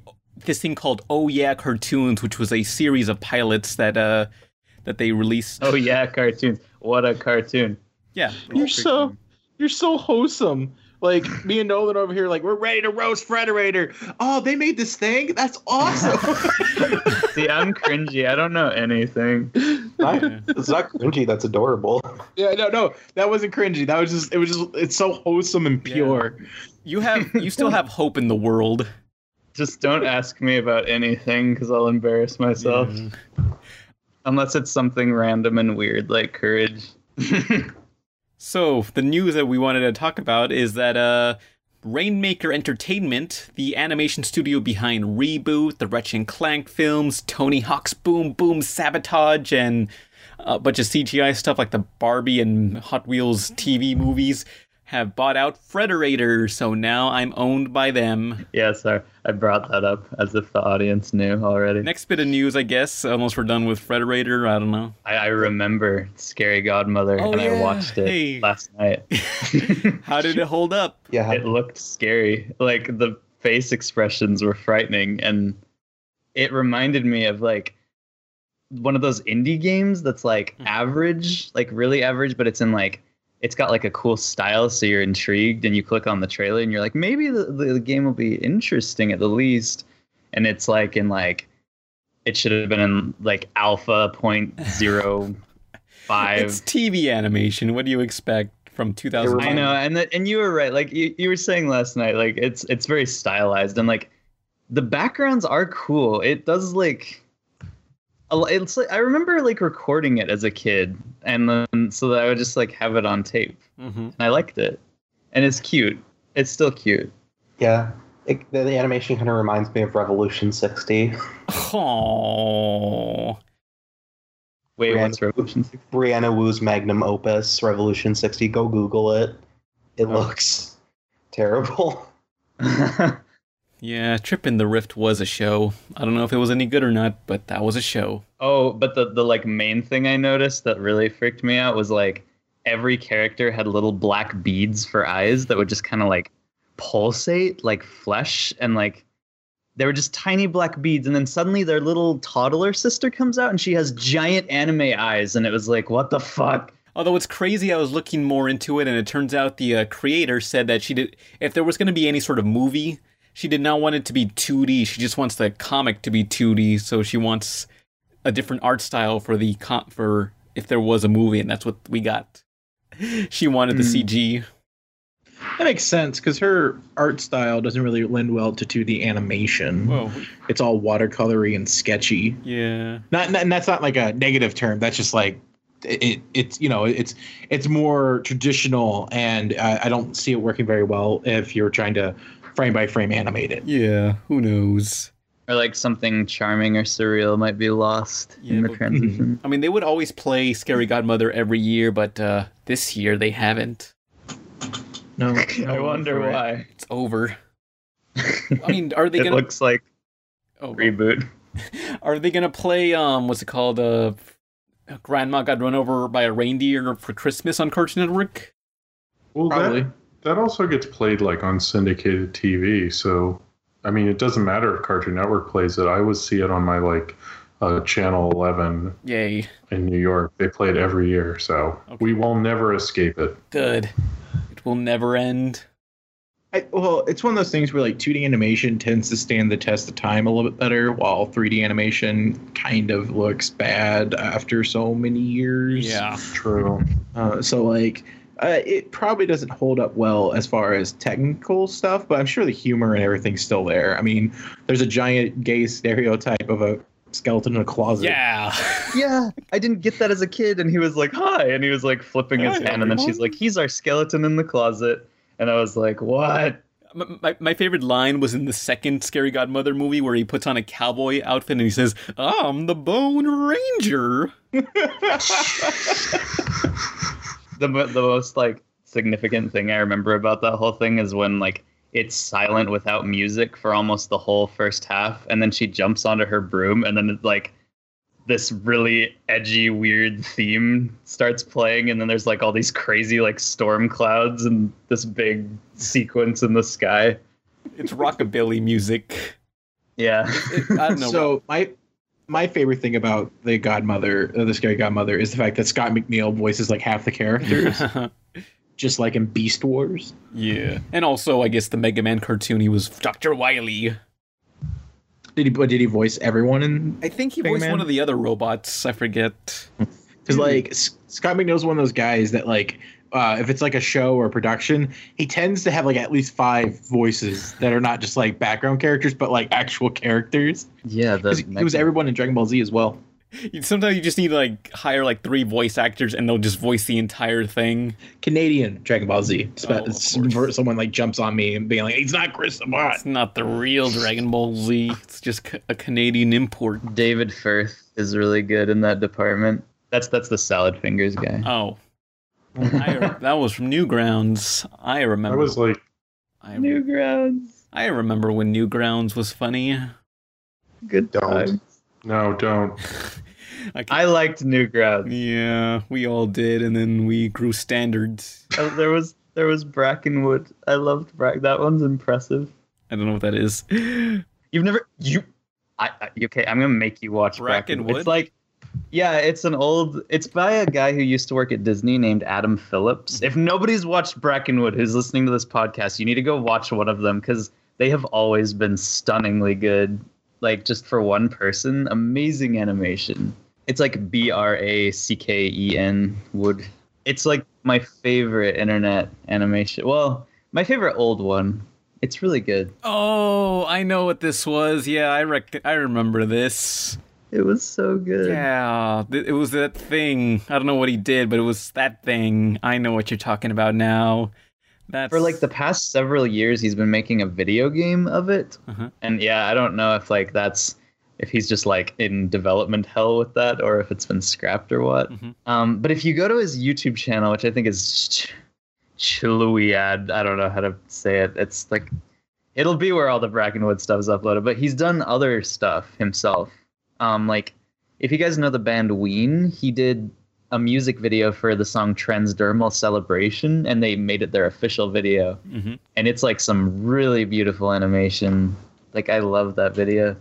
this thing called Oh Yeah Cartoons, which was a series of pilots that uh that they released. Oh yeah, cartoons. What a cartoon. yeah. You're so you're so wholesome. Like me and Nolan over here, like we're ready to roast Frederator. Oh, they made this thing. That's awesome. See, I'm cringy. I don't know anything. Not, it's not cringy. That's adorable. yeah, no, no, that wasn't cringy. That was just it was just it's so wholesome and pure. You have you still have hope in the world. Just don't ask me about anything because I'll embarrass myself. Unless it's something random and weird like courage. So the news that we wanted to talk about is that uh Rainmaker Entertainment, the animation studio behind Reboot, the Ratchet and Clank films, Tony Hawk's Boom Boom Sabotage, and a bunch of CGI stuff like the Barbie and Hot Wheels TV movies, have bought out Frederator, so now I'm owned by them. yeah, sorry. I brought that up as if the audience knew already. Next bit of news, I guess, Almost we're done with Frederator, I don't know. I, I remember Scary Godmother Oh, and I watched it Hey. last night. How did it hold up? Yeah. it looked scary. Like the face expressions were frightening and it reminded me of like one of those indie games that's like Mhm. average, like really average, but it's in like it's got like a cool style so you're intrigued and you click on the trailer and you're like maybe the, the, the game will be interesting at the least and it's like in like it should have been in like alpha point zero five It's TV animation. What do you expect from 2000? I know, and the, and you were right. Like you, you were saying last night, like it's it's very stylized and like the backgrounds are cool. It does like it's like I remember like recording it as a kid, and then so that I would just like have it on tape, hmm and I liked it, and it's cute. It's still cute. Yeah. It, the, the animation kind of reminds me of Revolution 60. Oh. Wait, Ran- what's Revolution? 60? Brianna Wu's magnum opus, Revolution 60. Go Google it. It looks terrible. Yeah, Tripping the Rift was a show. I don't know if it was any good or not, but that was a show. Oh, but the the like main thing I noticed that really freaked me out was like every character had little black beads for eyes that would just kind of like pulsate like flesh and like they were just tiny black beads and then suddenly their little toddler sister comes out and she has giant anime eyes and it was like what the fuck Although it's crazy, I was looking more into it, and it turns out the uh, creator said that she did. If there was going to be any sort of movie, she did not want it to be 2D. She just wants the comic to be 2D. So she wants a different art style for the com- for if there was a movie, and that's what we got. She wanted the Hmm. CG. That makes sense because her art style doesn't really lend well to 2D animation. Whoa, It's all watercolory and sketchy. yeah. Not, not and that's not like a negative term. That's just like it, it it's you know it's it's more traditional and I, I don't see it working very well if you're trying to frame by frame animated. Yeah, who knows? or like something charming or surreal might be lost Yeah, in the but- transition I mean, they would always play Scary Godmother every year, but uh, this year they haven't. No, i wonder for it. why It's over. I mean, are they it gonna? looks like oh, reboot Are they gonna play um what's it called? Uh Grandma got run over by a reindeer for Christmas on Cartoon Network? Well, Probably. that that also gets played like on syndicated TV. So, I mean, it doesn't matter if Cartoon Network plays it. I would see it on my like uh, channel 11 Yay. in New York. They play it every year, so Okay. we will never escape it. Good. It will never end. I, well, it's one of those things where like 2D animation tends to stand the test of time a little bit better, while 3D animation kind of looks bad after so many years. Yeah. True. Uh, so like Uh, it probably doesn't hold up well as far as technical stuff, but I'm sure the humor and everything's still there. I mean, there's a giant gay stereotype of a skeleton in a closet. Yeah. Yeah, I didn't get that as a kid, and he was like, "Hi," and he was like flipping his Hi, hand, and then she's like, "He's our skeleton in the closet," and I was like, "What?" M- My, my favorite line was in the second Scary Godmother movie where he puts on a cowboy outfit and he says, I'm the Bone Ranger. the the most like significant thing I remember about that whole thing is when like it's silent without music for almost the whole first half, and then she jumps onto her broom, and then it's like this really edgy, weird theme starts playing, and then there's like all these crazy like storm clouds and this big sequence in the sky. It's rockabilly music. Yeah, It- I don't know. So my my favorite thing about the Godmother, uh, the Scary Godmother, is the fact that Scott McNeil voices like half the characters, just like in Beast Wars. yeah. And also, I guess the Mega Man cartoon, he was Dr. Wily. Did he? Did he voice everyone in? I think he Mega voiced Man? one of the other robots. I forget. Because like S- Scott McNeil's one of those guys that like. Uh, if it's like a show or a production, he tends to have like at least five voices that are not just like background characters, but like actual characters. yeah. The 'Cause He was everyone in Dragon Ball Z as well. Sometimes you just need to like hire like three voice actors and they'll just voice the entire thing. Canadian Dragon Ball Z. Oh, of s- course. for someone like jumps on me and being like, "It's not Chris Sabat." It's not the real Dragon Ball Z. It's just a Canadian import. David Firth is really good in that department. That's that's the salad fingers guy. Oh. I, that was from Newgrounds. I remember. That was like I, Newgrounds. I remember when Newgrounds was funny. Good Don't. times. no, don't. I, I liked Newgrounds. yeah, we all did, and then we grew standards. Oh, there was there was Brackenwood. I loved Brack. That one's impressive. I don't know what that is. You've never you. I, I okay. I'm gonna make you watch Brackenwood. Brackenwood? It's like. Yeah, it's an old. It's by a guy who used to work at Disney named Adam Phillips. If nobody's watched Brackenwood who's listening to this podcast, you need to go watch one of them because they have always been stunningly good. Like just for one person, amazing animation. It's like B R A C K E N Wood. It's like my favorite internet animation. Well, my favorite old one. It's really good. Oh, I know what this was. Yeah, I rec- I remember this. It was so good. Yeah, it was that thing. I don't know what he did, but it was that thing. I know what you're talking about now. That's For like the past several years, he's been making a video game of it, Uh-huh. and yeah, I don't know if like that's if he's just like in development hell with that, or if it's been scrapped or what. Mhm. Um, but if you go to his YouTube channel, which I think is Ch- Chluaid, I don't know how to say it. It's like it'll be where all the Brackenwood stuff is uploaded. But he's done other stuff himself. Um, like if you guys know the band Ween, he did a music video for the song Transdermal Celebration, and they made it their official video. Mhm. And it's like some really beautiful animation. Like I love that video.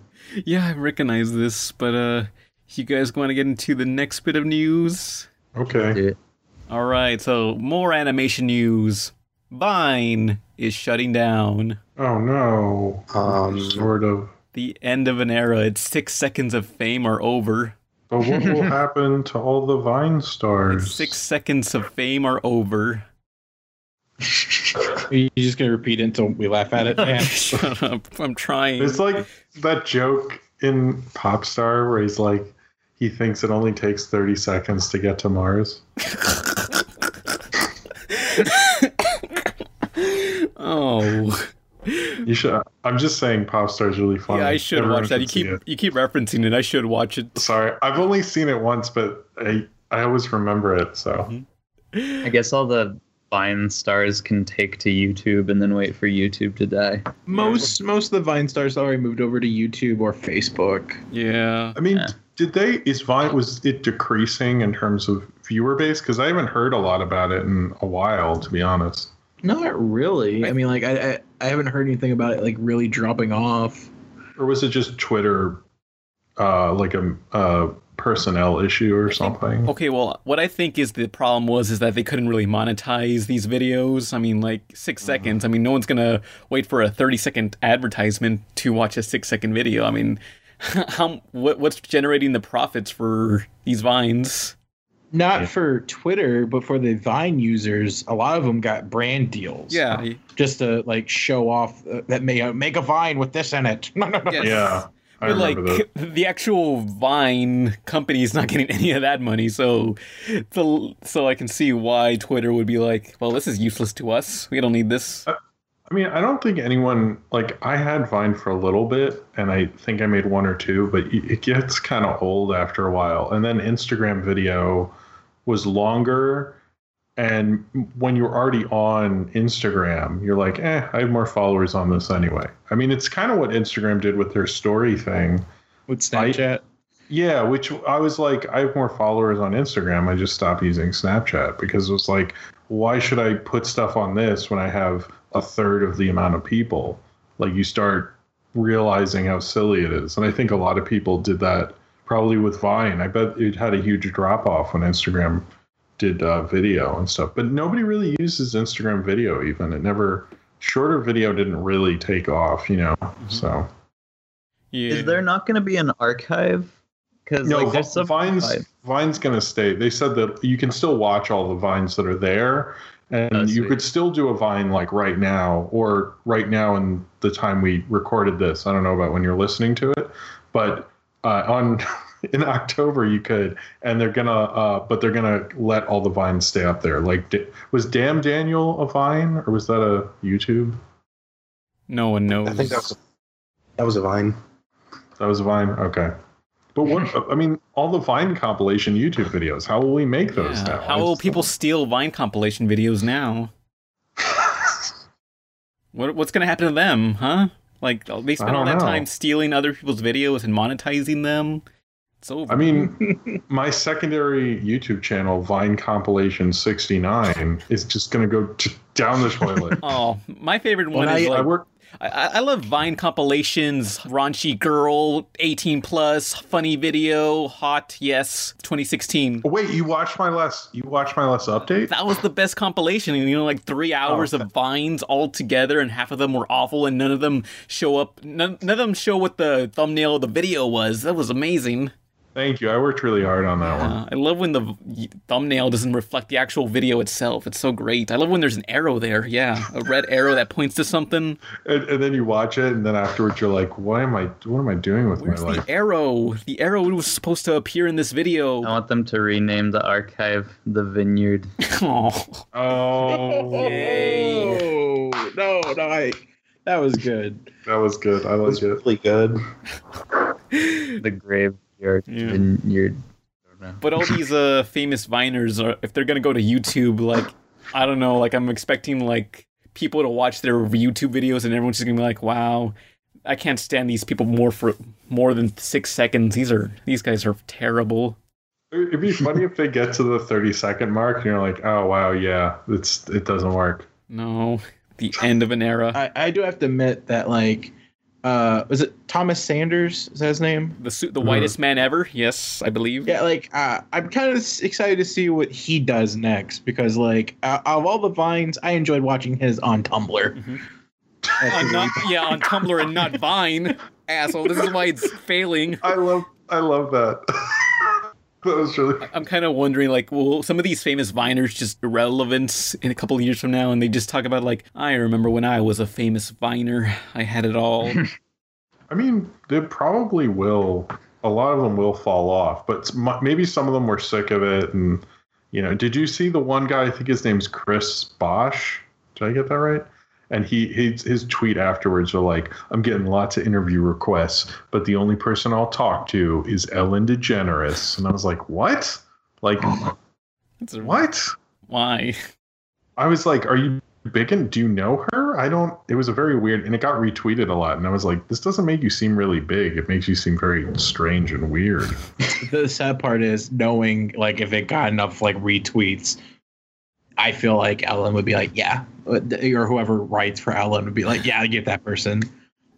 Yeah, I recognize this, but uh, you guys want to get into the next bit of news? Okay. All right, so more animation news. Vine is shutting down. Oh no. Um, Sort of. The end of an era. Its six seconds of fame are over. But what will happen to all the Vine stars? Its six seconds of fame are over. You're you just gonna repeat it until we laugh at it? Man? Shut up. I'm trying. It's like that joke in Popstar where he's like, he thinks it only takes 30 seconds to get to Mars. oh. You should. I'm just saying, Popstar is really funny. Yeah, I should Everyone watch that. You keep it. you keep referencing it. I should watch it. Sorry, I've only seen it once, but I I always remember it. So mm-hmm. I guess all the Vine stars can take to YouTube and then wait for YouTube to die. most most of the Vine stars already moved over to YouTube or Facebook. Yeah. I mean, Yeah. did they? Is Vine was it decreasing in terms of viewer base? Because I haven't heard a lot about it in a while, to be honest. Not really. I mean, like I, I I haven't heard anything about it like really dropping off. Or was it just Twitter, uh, like a, a personnel issue or something? Okay, well, what I think is the problem was is that they couldn't really monetize these videos. I mean, like 6 Mm-hmm. seconds. I mean, no one's gonna wait for a thirty second advertisement to watch a six second video. I mean, how what what's generating the profits for these vines? Not Yeah. for Twitter, but for the Vine users, a lot of them got brand deals. Yeah. just to like show off uh, that may uh, make a Vine with this in it. Yes. Yeah. I But like that. the actual Vine company is not getting any of that money, so the, so I can see why Twitter would be like, well, this is useless to us. We don't need this. I mean, I don't think anyone like I had Vine for a little bit, and I think I made one or two, but it it gets kind of old after a while. And then Instagram video was longer, and when you're already on Instagram, you're like, eh, I have more followers on this anyway. I mean, it's kind of what Instagram did with their story thing. with Snapchat. Yeah, which I was like, I have more followers on Instagram. I just stopped using Snapchat because it was like, why should I put stuff on this when I have a third of the amount of people? Like, you start realizing how silly it is. And I think a lot of people did that probably with Vine. I bet it had a huge drop off when Instagram did uh, video and stuff. But nobody really uses Instagram video, even. It never, shorter video didn't really take off, you know? So. Yeah. Is there not going to be an archive? Because No, like there's some Vine's archive. Vine's gonna stay. They said that you can still watch all the vines that are there, and Oh, you could still do a vine like right now or right now in the time we recorded this. I don't know about when you're listening to it, but uh, on in October you could, and they're gonna, uh, but they're gonna let all the vines stay up there. Like, da- was Damn Daniel a vine or was that a YouTube? No one knows. I think that was that was a Vine. That was a vine. Okay. But what I mean, all the Vine compilation YouTube videos. How will we make those Yeah. now? How will It's- people steal Vine compilation videos now? What, what's going to happen to them, huh? Like they spend all that know. time stealing other people's videos and monetizing them. It's over. I mean, my secondary YouTube channel, Vine Compilation 69, is just going to go t- down the toilet. oh, my favorite one Well, is I- like I work. I, I love Vine compilations, raunchy girl, 18 plus, funny video, hot, yes, 2016. Oh, wait, you watched my last? You watched my last update? That was the best compilation. You know, like three oh, hours okay. of vines all together, and half of them were awful, and none of them show up. None, none of them show what the thumbnail of the video was. That was amazing. Thank you. I worked really hard on that one. Uh, I love when the thumbnail doesn't reflect the actual video itself. It's so great. I love when there's an arrow there. Yeah, a red arrow that points to something. And, and then you watch it, and then afterwards you're like, "Why am I? What am I doing with Where's my the arrow? The arrow was supposed to appear in this video. I want them to rename the archive the Vineyard. Oh, Oh, Yay. Oh no, no, I, that was good. that was good. I It was like it. really good. The Graveyard Yeah. Vineyard. I don't but all these uh famous viners are if they're gonna go to YouTube, like I don't know, like I'm expecting like people to watch their YouTube videos and everyone's just gonna be like, wow. I can't stand these people more for more than six seconds. These are these guys are terrible. It'd be funny if they get to the 30 second mark, and you're like, "Oh wow, yeah, it's it doesn't work." No, the end of an era. I, I do have to admit that like, uh, was it Thomas Sanders? Is that his name? The su- the whitest man ever. Yes, I believe. Yeah, like uh, I'm kind of excited to see what he does next because like uh, of all the vines, I enjoyed watching his on Tumblr. On not, yeah, on Tumblr and not Vine. Asshole. This is why it's failing. I love I love that. that was really I'm kind of wondering, like, will some of these famous Viners just irrelevant in a couple of years from now, and they just talk about like, I remember when I was a famous Viner, I had it all. I mean, they probably will. A lot of them will fall off, but maybe some of them were sick of it. And you know, did you see the one guy? I think his name's Chris Bosch. Did I get that right? And he his, his tweet afterwards were like, "I'm getting lots of interview requests, but the only person I'll talk to is Ellen DeGeneres." And I was like, "What? Like a- what?" Why? I was like, "Are you big? And do you know her?" I don't. It was a very weird, and it got retweeted a lot. And I was like, "This doesn't make you seem really big. It makes you seem very strange and weird." The sad part is knowing like if it got enough like retweets, I feel like Ellen would be like, yeah, or whoever writes for Ellen would be like, yeah, I get that person. Are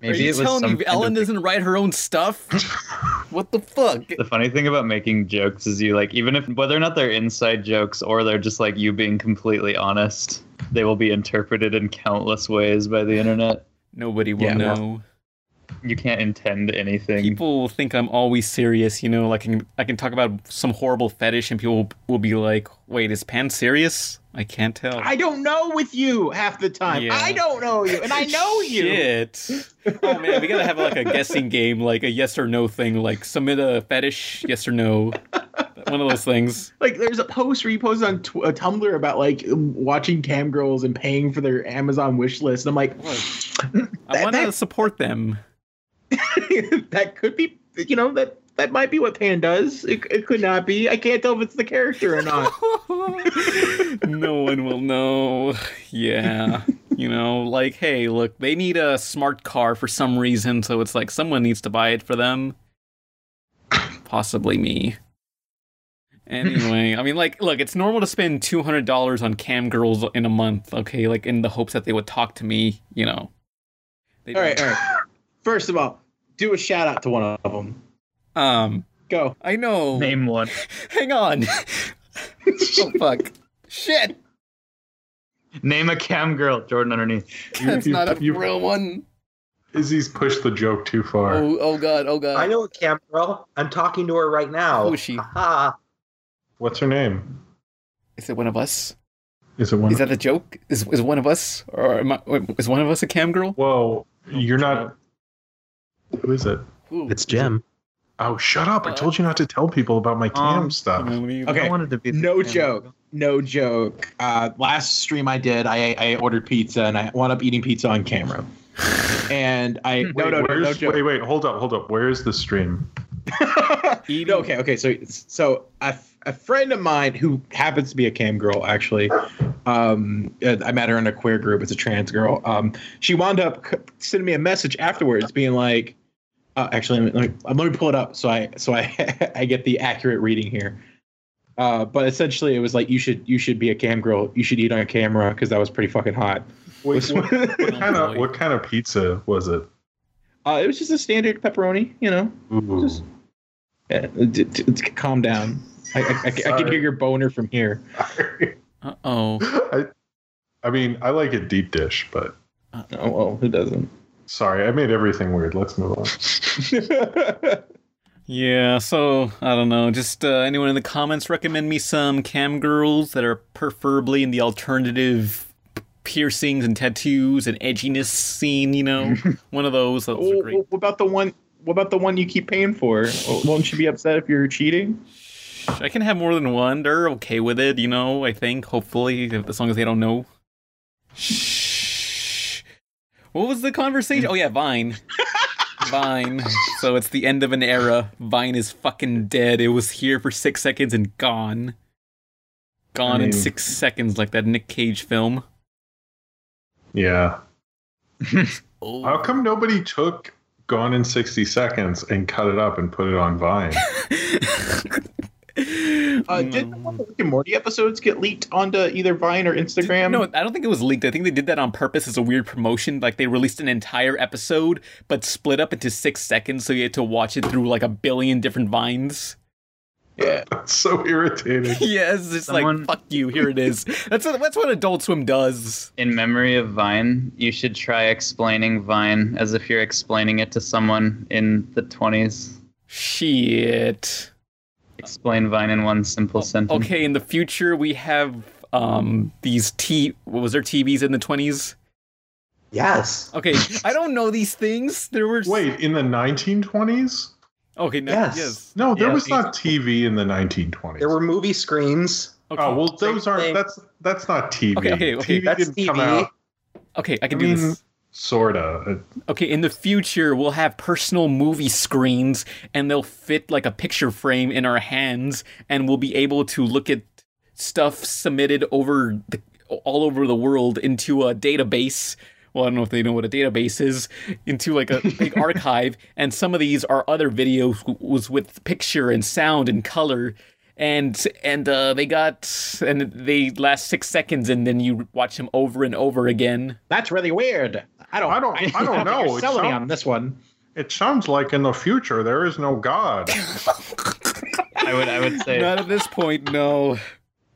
Maybe you it was telling some me Ellen of- doesn't write her own stuff? what the fuck? The funny thing about making jokes is you like even if whether or not they're inside jokes or they're just like you being completely honest, they will be interpreted in countless ways by the internet. Nobody will Yeah, well- know. You can't intend anything. People will think I'm always serious, you know. Like I can, I can talk about some horrible fetish, and people will be like, "Wait, is Pan serious?" I can't tell. I don't know with you half the time. Yeah. I don't know you, and I know you. Shit. Oh man, we gotta have like a guessing game, like a yes or no thing. Like submit a fetish, yes or no. One of those things. Like, there's a post where you posted on tw- uh, Tumblr about like watching cam girls and paying for their Amazon wish list. And I'm like, I want to that- support them. that could be, you know, that that might be what Pan does. It, it could not be. I can't tell if it's the character or not. no one will know. Yeah. You know, like, hey, look, they need a smart car for some reason, so it's like someone needs to buy it for them. Possibly me. Anyway, I mean, like, look, it's normal to spend two hundred dollars on cam girls in a month. Okay, like in the hopes that they would talk to me. You know. They all right, don't. all right. First of all, do a shout out to one of them. Um, Go. I know. Name one. Hang on. oh fuck. Shit. Name a cam girl. Jordan underneath. That's you- not a you- real one. Izzy's pushed the joke too far. Oh, oh god, oh god. I know a cam girl. I'm talking to her right now. Who is she? Aha. What's her name? Is it one of us? Is it one? Is that the joke? Is is one of us, or am I, is one of us a cam girl? Whoa, you're not. Who is it? Ooh. It's Jim. Oh, shut up! I told you not to tell people about my cam Um, stuff. Okay. Okay. I wanted to be No cam joke. girl. No joke. Uh, last stream I did, I I ordered pizza and I wound up eating pizza on camera. And I no Wait, no no no where's, joke. wait, wait, hold up, hold up. Where is the stream? Eating- No, okay, okay. So, so a, a friend of mine who happens to be a cam girl, actually, um, uh, I met her in a queer group. It's a trans girl. Um, she wound up c- sending me a message afterwards, being like, uh, "Actually, let me, let me pull it up so I so I I get the accurate reading here." Uh, but essentially, it was like you should you should be a cam girl. You should eat on a camera because that was pretty fucking hot. Wait, what, what Oh, kind of what kind of pizza was it? Uh, it was just a standard pepperoni, you know. Just- Yeah, d- d- d- calm down. I, I, I, I can hear your boner from here. Uh oh. I, I mean, I like it deep dish, but Oh well, who doesn't? Sorry, I made everything weird. Let's move on. Yeah. So I don't know. Just uh, anyone in the comments recommend me some cam girls that are preferably in the alternative piercings and tattoos and edginess scene. You know, one of those. Those are Well, great. what about the one? What about the one you keep paying for? Won't you be upset if you're cheating? I can have more than one. They're okay with it, you know, I think, hopefully, as long as they don't know. Shh. What was the conversation? Oh, yeah, Vine. Vine. So it's the end of an era. Vine is fucking dead. It was here for six seconds and gone. Gone I in six seconds, like that Nick Cage film. Yeah. Oh. How come nobody took Gone in 60 Seconds and cut it up and put it on Vine? Uh, Did the the Rick and Morty episodes get leaked onto either Vine or Instagram? No, I don't think it was leaked. I think they did that on purpose as a weird promotion. Like they released an entire episode, but split up into six seconds, so you had to watch it through like a billion different vines. Yeah. That's so irritating. yes, it's Someone- like fuck you. Here it is. That's what, that's what Adult Swim does. In memory of Vine, you should try explaining Vine as if you're explaining it to someone in the 20s. Shit. Explain Vine in one simple sentence. Okay, in the future we have um these T. What was there TVs in the twenties? Yes. Okay, I don't know these things. There were Wait, in the 1920s? Okay, no, Yes. yes. No, there Yeah. was not TV in the 1920s. There were movie screens. Okay. Oh well, those aren't. That's that's not TV. Okay, okay, okay. TV That's didn't come TV. out. okay, I I can do mean, this. Sorta. Okay, in the future, we'll have personal movie screens and they'll fit like a picture frame in our hands and we'll be able to look at stuff submitted over the, all over the world into a database. Well, I don't know if they know what a database is, into like a big archive. And some of these are other videos was with picture and sound and color. And and uh, they got and they last six seconds, and then you watch them over and over again. That's really weird. I don't. I don't- I don't know. You're It selling me on this one. It sounds like in the future there is no God. I would I would say Not at this point, no.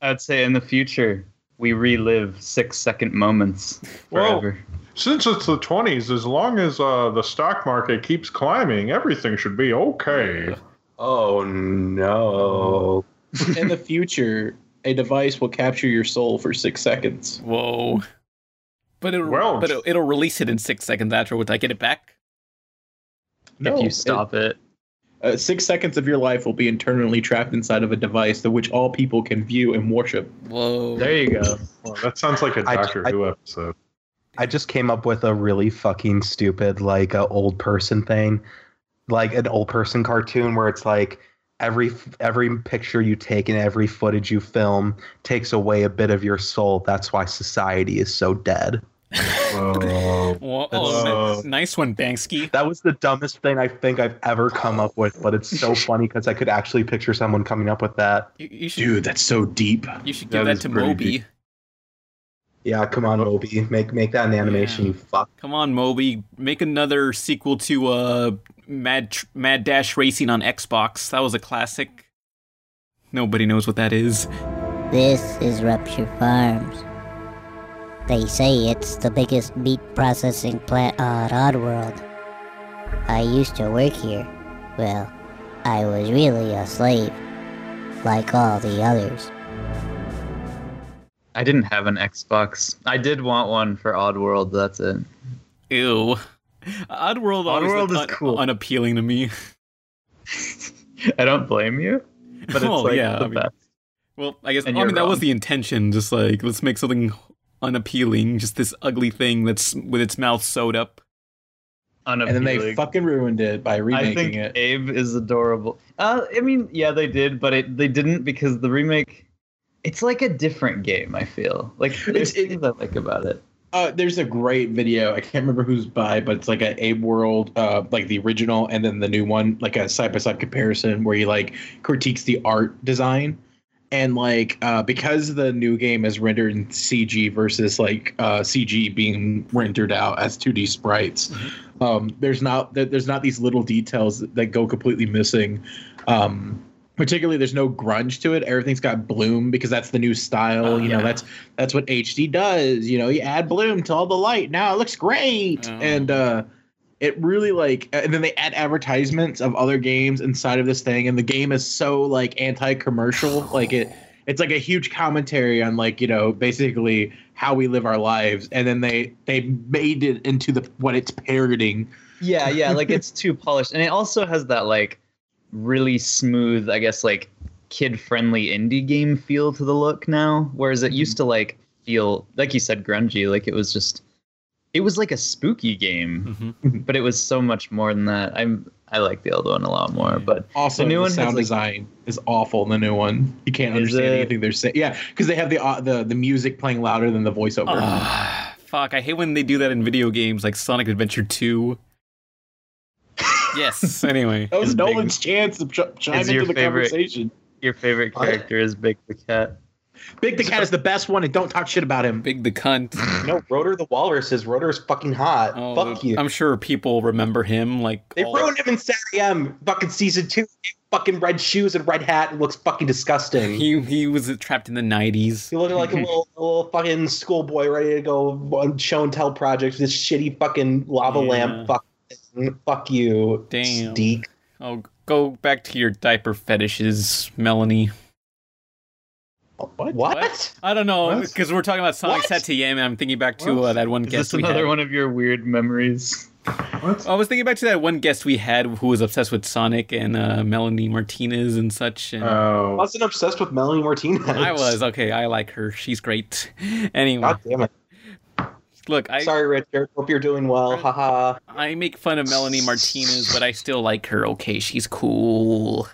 I would say in the future we relive six second moments forever. Well. Since it's the 20s, as long as uh, the stock market keeps climbing, everything should be okay. Oh no. In the future, a device will capture your soul for six seconds. Whoa. But it'll, Well, but it'll, it'll release it in six seconds after. Would I get it back? if you stop it. uh, six seconds of your life will be internally trapped inside of a device to which all people can view and worship. Whoa. There you go. Well, that sounds like a Doctor I- Who episode. I just came up with a really fucking stupid like a old person thing, like an old person cartoon where it's like every every picture you take and every footage you film takes away a bit of your soul. That's why society is so dead. Whoa. Whoa, That's- nice one, Banksy. That was the dumbest thing I think I've ever come up with, but it's so funny because I could actually picture someone coming up with that. You, you should, Dude, that's so deep. you should that give that, is to Moby. deep. Yeah, come on, Moby, make make that an animation, Yeah. you fuck. Come on, Moby, make another sequel to uh, Mad Mad Dash Racing on Xbox. That was a classic. Nobody knows what that is. This is Rupture Farms. They say it's the biggest meat processing plant on Oddworld. I used to work here. Well, I was really a slave, like all the others. I didn't have an Xbox. I did want one for Oddworld. That's it. Ew. Oddworld always Oddworld looked is un- cool. unappealing to me. I don't blame you, but it's oh like yeah, the I mean, best. well, I guess I mean you're that was the intention. Just like let's make something unappealing, just this ugly thing that's with its mouth sewed up. And then they fucking ruined it by I remaking think it. Abe is adorable. Uh, I mean, yeah, they did, but it, they didn't because the remake. It's like a different game. I feel like there's it- things I like about it. Uh, there's a great video. I can't remember who's by, but it's like a Abe World, uh, like the original, and then the new one, like a side by side comparison where he like critiques the art design, and like uh, because the new game is rendered in CG versus like uh, CG being rendered out as 2D sprites, um, there's not there's not these little details that, that go completely missing. Um, particularly, there's no grunge to it. Everything's got bloom because that's the new style. Oh, you know, yeah. that's that's what HD does. You know, you add bloom to all the light. Now it looks great. Oh. And uh it really like and then they add advertisements of other games inside of this thing and the game is so like anti-commercial. like it it's like a huge commentary on like, you know, basically how we live our lives and then they they made it into the what it's parroting. Yeah, yeah, like it's too polished, and it also has that like really smooth, I guess, like kid-friendly indie game feel to the look now. Whereas it used to like feel, like you said, grungy. Like it was just, it was like a spooky game, hmm but it was so much more than that. I'm I like the old one a lot more, but Also, The new the one has, sound like- design is awful in the new one. You can't understand it? anything they're saying. Yeah, because they have the uh, the the music playing louder than the voiceover. Ah, fuck, I hate when they do that in video games like Sonic Adventure 2. Yes, anyway. that was is Big- Nolan's chance to ch- chime into your the favorite- conversation. your favorite character is Big the Cat. Big the Cat is the best one, and don't talk shit about him. Big the cunt. No, Rotor the Walrus is Rotor is fucking hot. Oh, Fuck you. I'm sure people remember him like They all- ruined him in Saturday M. Fucking season two. Fucking red shoes and red hat and looks fucking disgusting. He, he he was trapped in the 90s. He looked like a little, a little fucking schoolboy ready to go on show and tell project. This shitty fucking lava Yeah. lamp. Fuck, fuck you. Damn. Steak. Oh, go back to your diaper fetishes, Melanie. What? What? I don't know because we're talking about Sonic What? SatAM, and I'm thinking back to uh, that one Is guest this we another had. one of your weird memories? What? I was thinking back to that one guest we had who was obsessed with Sonic and uh, Melanie Martinez and such. And I Oh, wasn't obsessed with Melanie Martinez. I was okay. I like her. She's great. Anyway, God damn it. Look, I Sorry, Richard. Hope you're doing well. Haha. I make fun of Melanie Martinez, but I still like her. Okay, she's cool.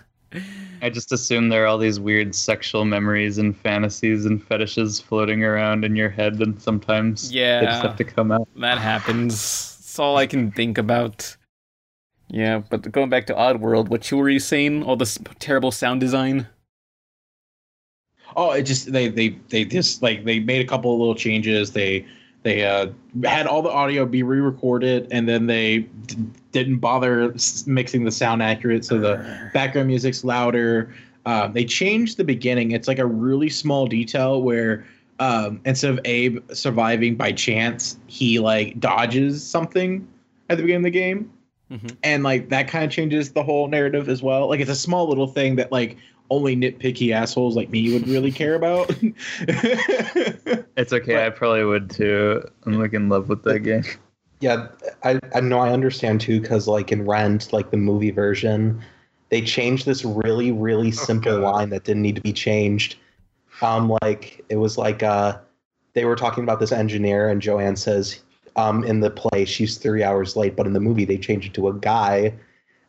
I just assume there are all these weird sexual memories and fantasies and fetishes floating around in your head, and sometimes yeah, they just have to come out. that happens. That's all I can think about. Yeah, but going back to Oddworld, what you were you saying? All this terrible sound design. Oh, it just they they they just like they made a couple of little changes. They they uh, had all the audio be re-recorded, and then they d- didn't bother s- mixing the sound accurate, so the background music's louder. Uh, they changed the beginning. It's like a really small detail where um, instead of Abe surviving by chance, he like dodges something at the beginning of the game, Mhm. and like that kind of changes the whole narrative as well. Like it's a small little thing that like only nitpicky assholes like me would really care about. It's okay. But- I probably would too. I'm like in love with that game. Yeah, I, I know I understand too because like in Rent, like the movie version, they changed this really really simple God. line that didn't need to be changed. Um, like it was like uh, they were talking about this engineer, and Joanne says, um, in the play she's three hours late, but in the movie they changed it to a guy.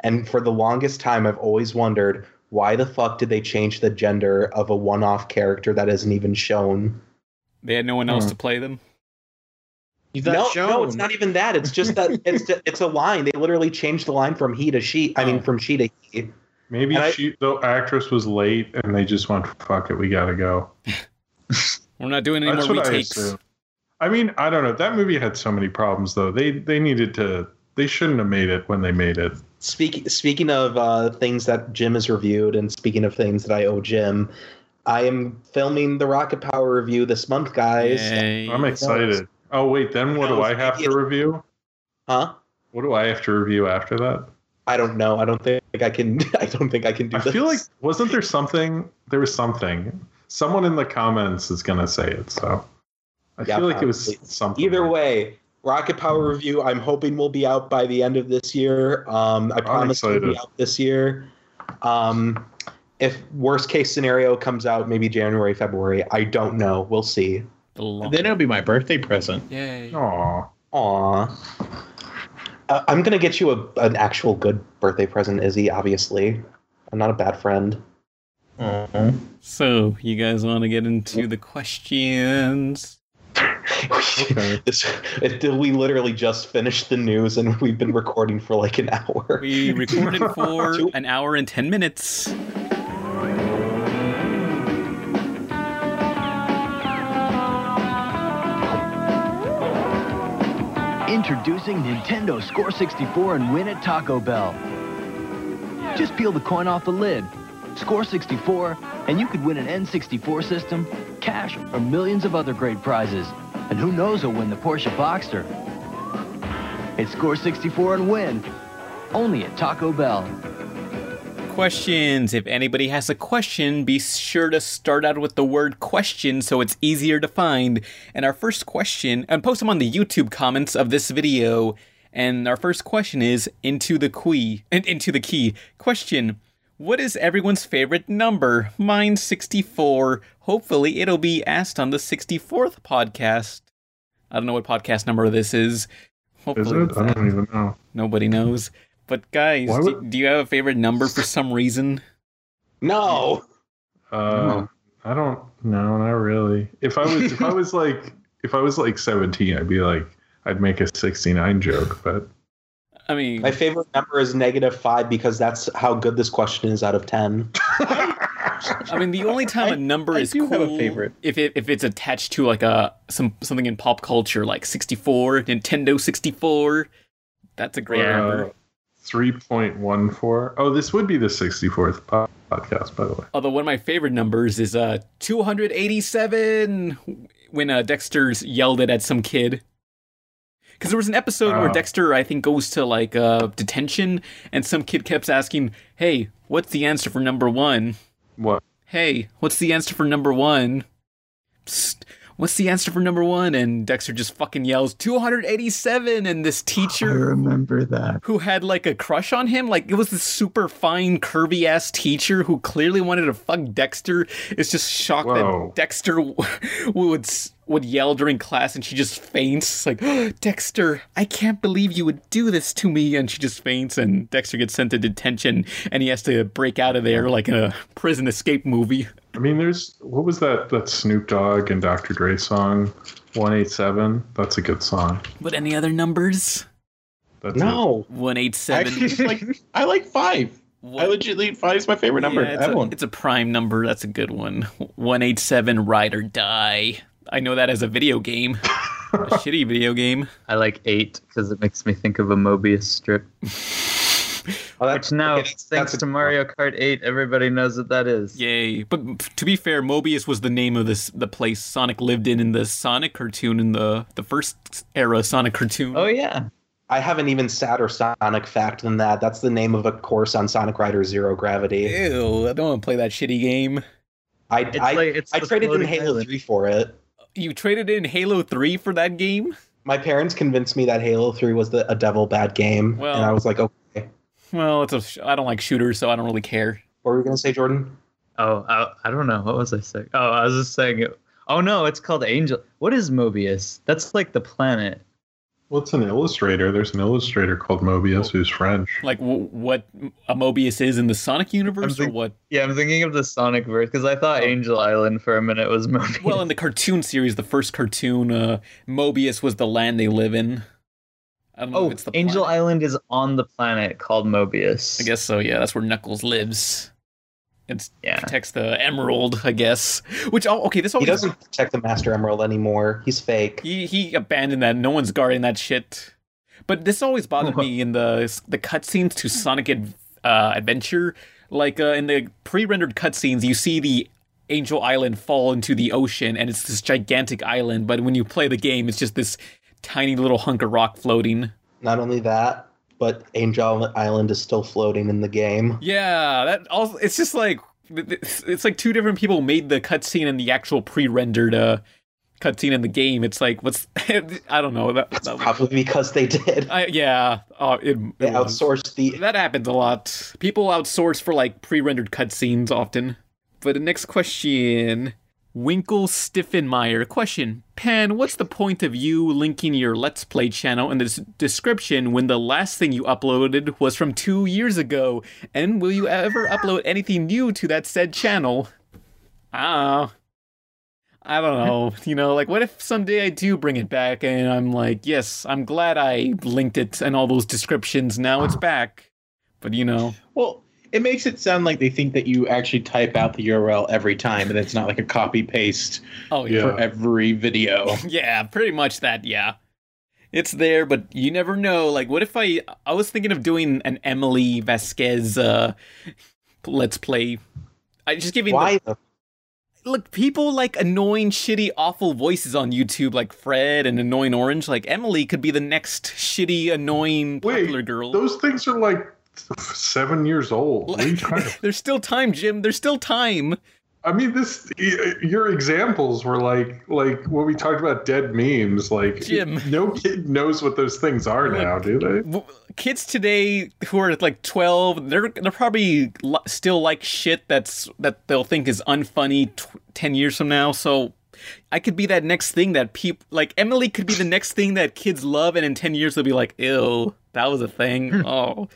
And for the longest time, I've always wondered why the fuck did they change the gender of a one-off character that isn't even shown? They had no one else Hmm. to play them. No, shown. no, it's not even that. It's just that it's it's a line. They literally changed the line from he to she. I mean, Oh. from she to he. Maybe And I- she, the actress was late, and they just went, "Fuck it, we gotta go." We're not doing any That's more what I retakes. assume. I mean, I don't know. That movie had so many problems, though. They they needed to. They shouldn't have made it when they made it. Speaking speaking of uh, things that Jim has reviewed, and speaking of things that I owe Jim, I am filming the Rocket Power review this month, guys. Yay. I'm excited. Oh wait, then what do I have to review? Huh? What do I have to review after that? I don't know. I don't think I can. I don't think I can do this I this. feel like wasn't there something? There was something. Someone in the comments is gonna say it. So I Yeah, feel like it was something. Either like- way, Rocket Power review. I'm hoping will be out by the end of this year. Um, I promise it'll be out this year. Um, if worst case scenario comes out, maybe January, February. I don't know. We'll see. The Then it'll be my birthday present. Yay. Aw. Aw. Uh, I'm gonna get you a, an actual good birthday present, Izzy. Obviously, I'm not a bad friend. So, you guys want to get into the questions? Okay. this, it, we literally just finished the news, and we've been recording for like an hour. We recorded for an hour and 10 minutes. Introducing Nintendo Score 64 and win at Taco Bell. Just peel the coin off the lid, score 64, and you could win an N64 system, cash, or millions of other great prizes. And who knows who'll win the Porsche Boxster. It's Score 64 and win, only at Taco Bell. Questions. If anybody has a question, be sure to start out with the word question so it's easier to find. And our first question, and post them on the YouTube comments of this video. And our first question is into the key. And into the key. Question. What is everyone's favorite number? Mine 64. Hopefully it'll be asked on the 64th podcast. I don't know what podcast number this is. Is Hopefully it? I don't even know. Nobody knows. But guys, Why do, do you have a favorite number for some reason? No. Uh, I don't. No, not really. If I was, if I was like, if I was like 17, I'd be like, I'd make a 69 joke. But I mean, My favorite number is negative five because that's how good this question is out of ten. I mean, the only time I- a number I is do cool have a favorite. if it, if it's attached to like a some something in pop culture, like 64, Nintendo 64. That's a great uh, number. 3.14. Oh, this would be the 64th podcast, by the way. Although one of my favorite numbers is uh 287 when uh, Dexter's yelled it at some kid. Because there was an episode where Oh. Dexter, I think, goes to like uh, detention, and some kid kept asking, "Hey, what's the answer for number one?" What? hey, what's the answer for number one? Psst, what's the answer for number one? And Dexter just fucking yells, 287. And this teacher I remember that. who had like a crush on him, like it was this super fine, curvy ass teacher who clearly wanted to fuck Dexter, is just shocked Whoa. that Dexter would. Would yell during class and she just faints. Like, oh, Dexter, I can't believe you would do this to me. And she just faints, and Dexter gets sent to detention and he has to break out of there like in a prison escape movie. I mean, there's what was that that Snoop Dogg and Dr. Dre song, 187? That's a good song. But any other numbers? That's it. No. One eight Actually, like I like five. I legitimately five is my favorite number. Yeah, it's, That a, one. it's a prime number. That's a good one. One eight seven. Ride or die. I know that as a video game, a shitty video game. I like eight because it makes me think of a Mobius strip. Oh, Which now, okay, that's- thanks that's a- to Mario Kart 8, everybody knows what that is. Yay! But to be fair, Mobius was the name of this the place Sonic lived in in the Sonic cartoon in the the first era Sonic cartoon. Oh yeah. I have an even sadder Sonic fact than that. That's the name of a course on Sonic Rider Zero Gravity. Ew! I don't want to play that shitty game. I It's I, like it's I traded in Halo island. 3 for it. You traded in Halo Three for that game? My parents convinced me that Halo 3 was the, a devil bad game, Well- and I was like, okay. Well, it's a sh- I don't like shooters, so I don't really care. What were you gonna say, Jordan? Oh, I, I don't know. What was I saying? Oh, I was just saying it. Oh no, it's called Angel. What is Mobius? That's like the planet. Well, it's an illustrator. There's an illustrator called Mobius who's French. Like w- what a Mobius is in the Sonic universe, or what? Yeah, I'm thinking of the Sonic verse because I thought Oh. Angel Island for a minute was Mobius. Well, in the cartoon series, the first cartoon, uh, Mobius was the land they live in. I don't know oh, if it's the Angel planet. Island is on the planet called Mobius. I guess so. Yeah, that's where Knuckles lives. It Yeah. protects the Emerald, I guess. Which oh, okay, this He always doesn't protect the Master Emerald anymore. He's fake. he he abandoned that. No one's guarding that shit. But this always bothered me in the the cutscenes to Sonic Ad, uh, Adventure. Like uh, in the pre-rendered cutscenes, you see the Angel Island fall into the ocean, and it's this gigantic island. But when you play the game, it's just this tiny little hunk of rock floating. Not only that, but Angel Island is still floating in the game. Yeah, that also it's just like it's, it's like two different people made the cutscene and the actual pre-rendered uh, cutscene in the game. It's like what's I don't know that. It's that probably because they did. I, yeah, uh, it, They it outsourced the. That happens a lot. People outsource for like pre-rendered cutscenes often. But the next question, Winkle Stiffenmeyer. Question: Pan, what's the point of you linking your Let's Play channel in the description when the last thing you uploaded was from two years ago? And will you ever upload anything new to that said channel? Ah. I don't know. You know, like what if someday I do bring it back and I'm like, yes, I'm glad I linked it and all those descriptions. Now it's back. But you know, Well, it makes it sound like they think that you actually type out the URL every time, and it's not like a copy paste oh yeah, for every video. yeah, pretty much that. Yeah, it's there, but you never know. Like, what if I? I was thinking of doing an Emily Vasquez uh, let's play. I just giving the- Why the look people like annoying shitty awful voices on youtube like fred and annoying orange like emily could be the next shitty annoying Wait, popular girl Those things are like seven years old. What are you trying to- there's still time jim there's still time I mean, this your examples were like like when we talked about dead memes. Like, Jim. no kid knows what those things are now, do they? Kids today who are like 12 they're they're probably still like shit that's that they'll think is unfunny tw- 10 years from now so I could be that next thing that people like Emily could be the next thing that kids love and in 10 years they'll be like ew that was a thing oh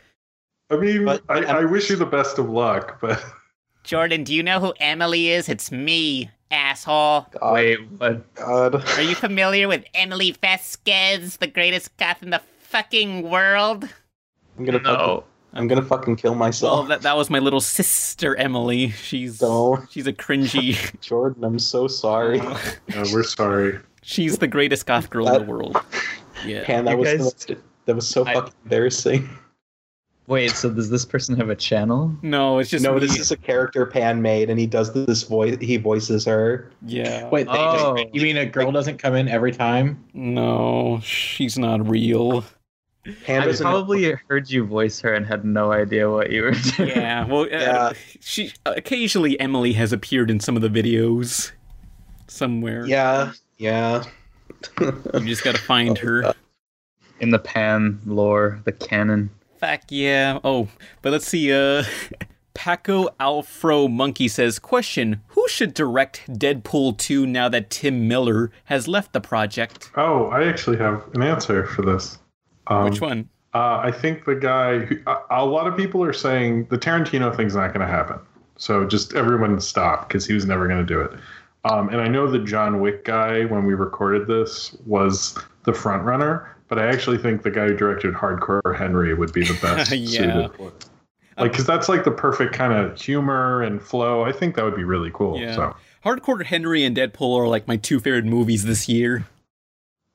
I mean, But- I, I wish you the best of luck, but Jordan, do you know who Emily is? It's me, asshole. God, Wait, what? God. Are you familiar with Emily Vasquez, the greatest goth in the fucking world? I'm gonna fucking, No. I'm gonna fucking kill well myself. that, that was my little sister Emily she's Don't. she's a cringy Jordan, I'm so sorry. uh, we're sorry. she's the greatest goth girl in the world yeah Pan, that You was guys- the that was so I- fucking embarrassing. Wait, so does this person have a channel? no it's just no, me. this is a character Pan made, and he does this voice. He voices her. yeah Wait, they, Oh. you mean a girl doesn't come in every time? No, she's not real. Pan I doesn't. probably heard you voice her and had no idea what you were doing. Yeah, well, uh, she occasionally Emily has appeared in some of the videos somewhere. Yeah, yeah. you just gotta find her. In the pan lore, the canon. Fuck yeah. Oh, but let's see. Uh, Paco Alfro Monkey says, "Question: Who should direct Deadpool 2 now that Tim Miller has left the project? Oh, I actually have an answer for this. Um, Which one? Uh, I think the guy. Who, a, a lot of people are saying the Tarantino thing's not going to happen. So just everyone stop because he was never going to do it. Um, and I know the John Wick guy when we recorded this was the front runner, but I actually think the guy who directed Hardcore Henry would be the best Yeah. suited. Like, um, because that's like the perfect kind of humor and flow. I think that would be really cool. Yeah. So, Hardcore Henry and Deadpool are like my two favorite movies this year.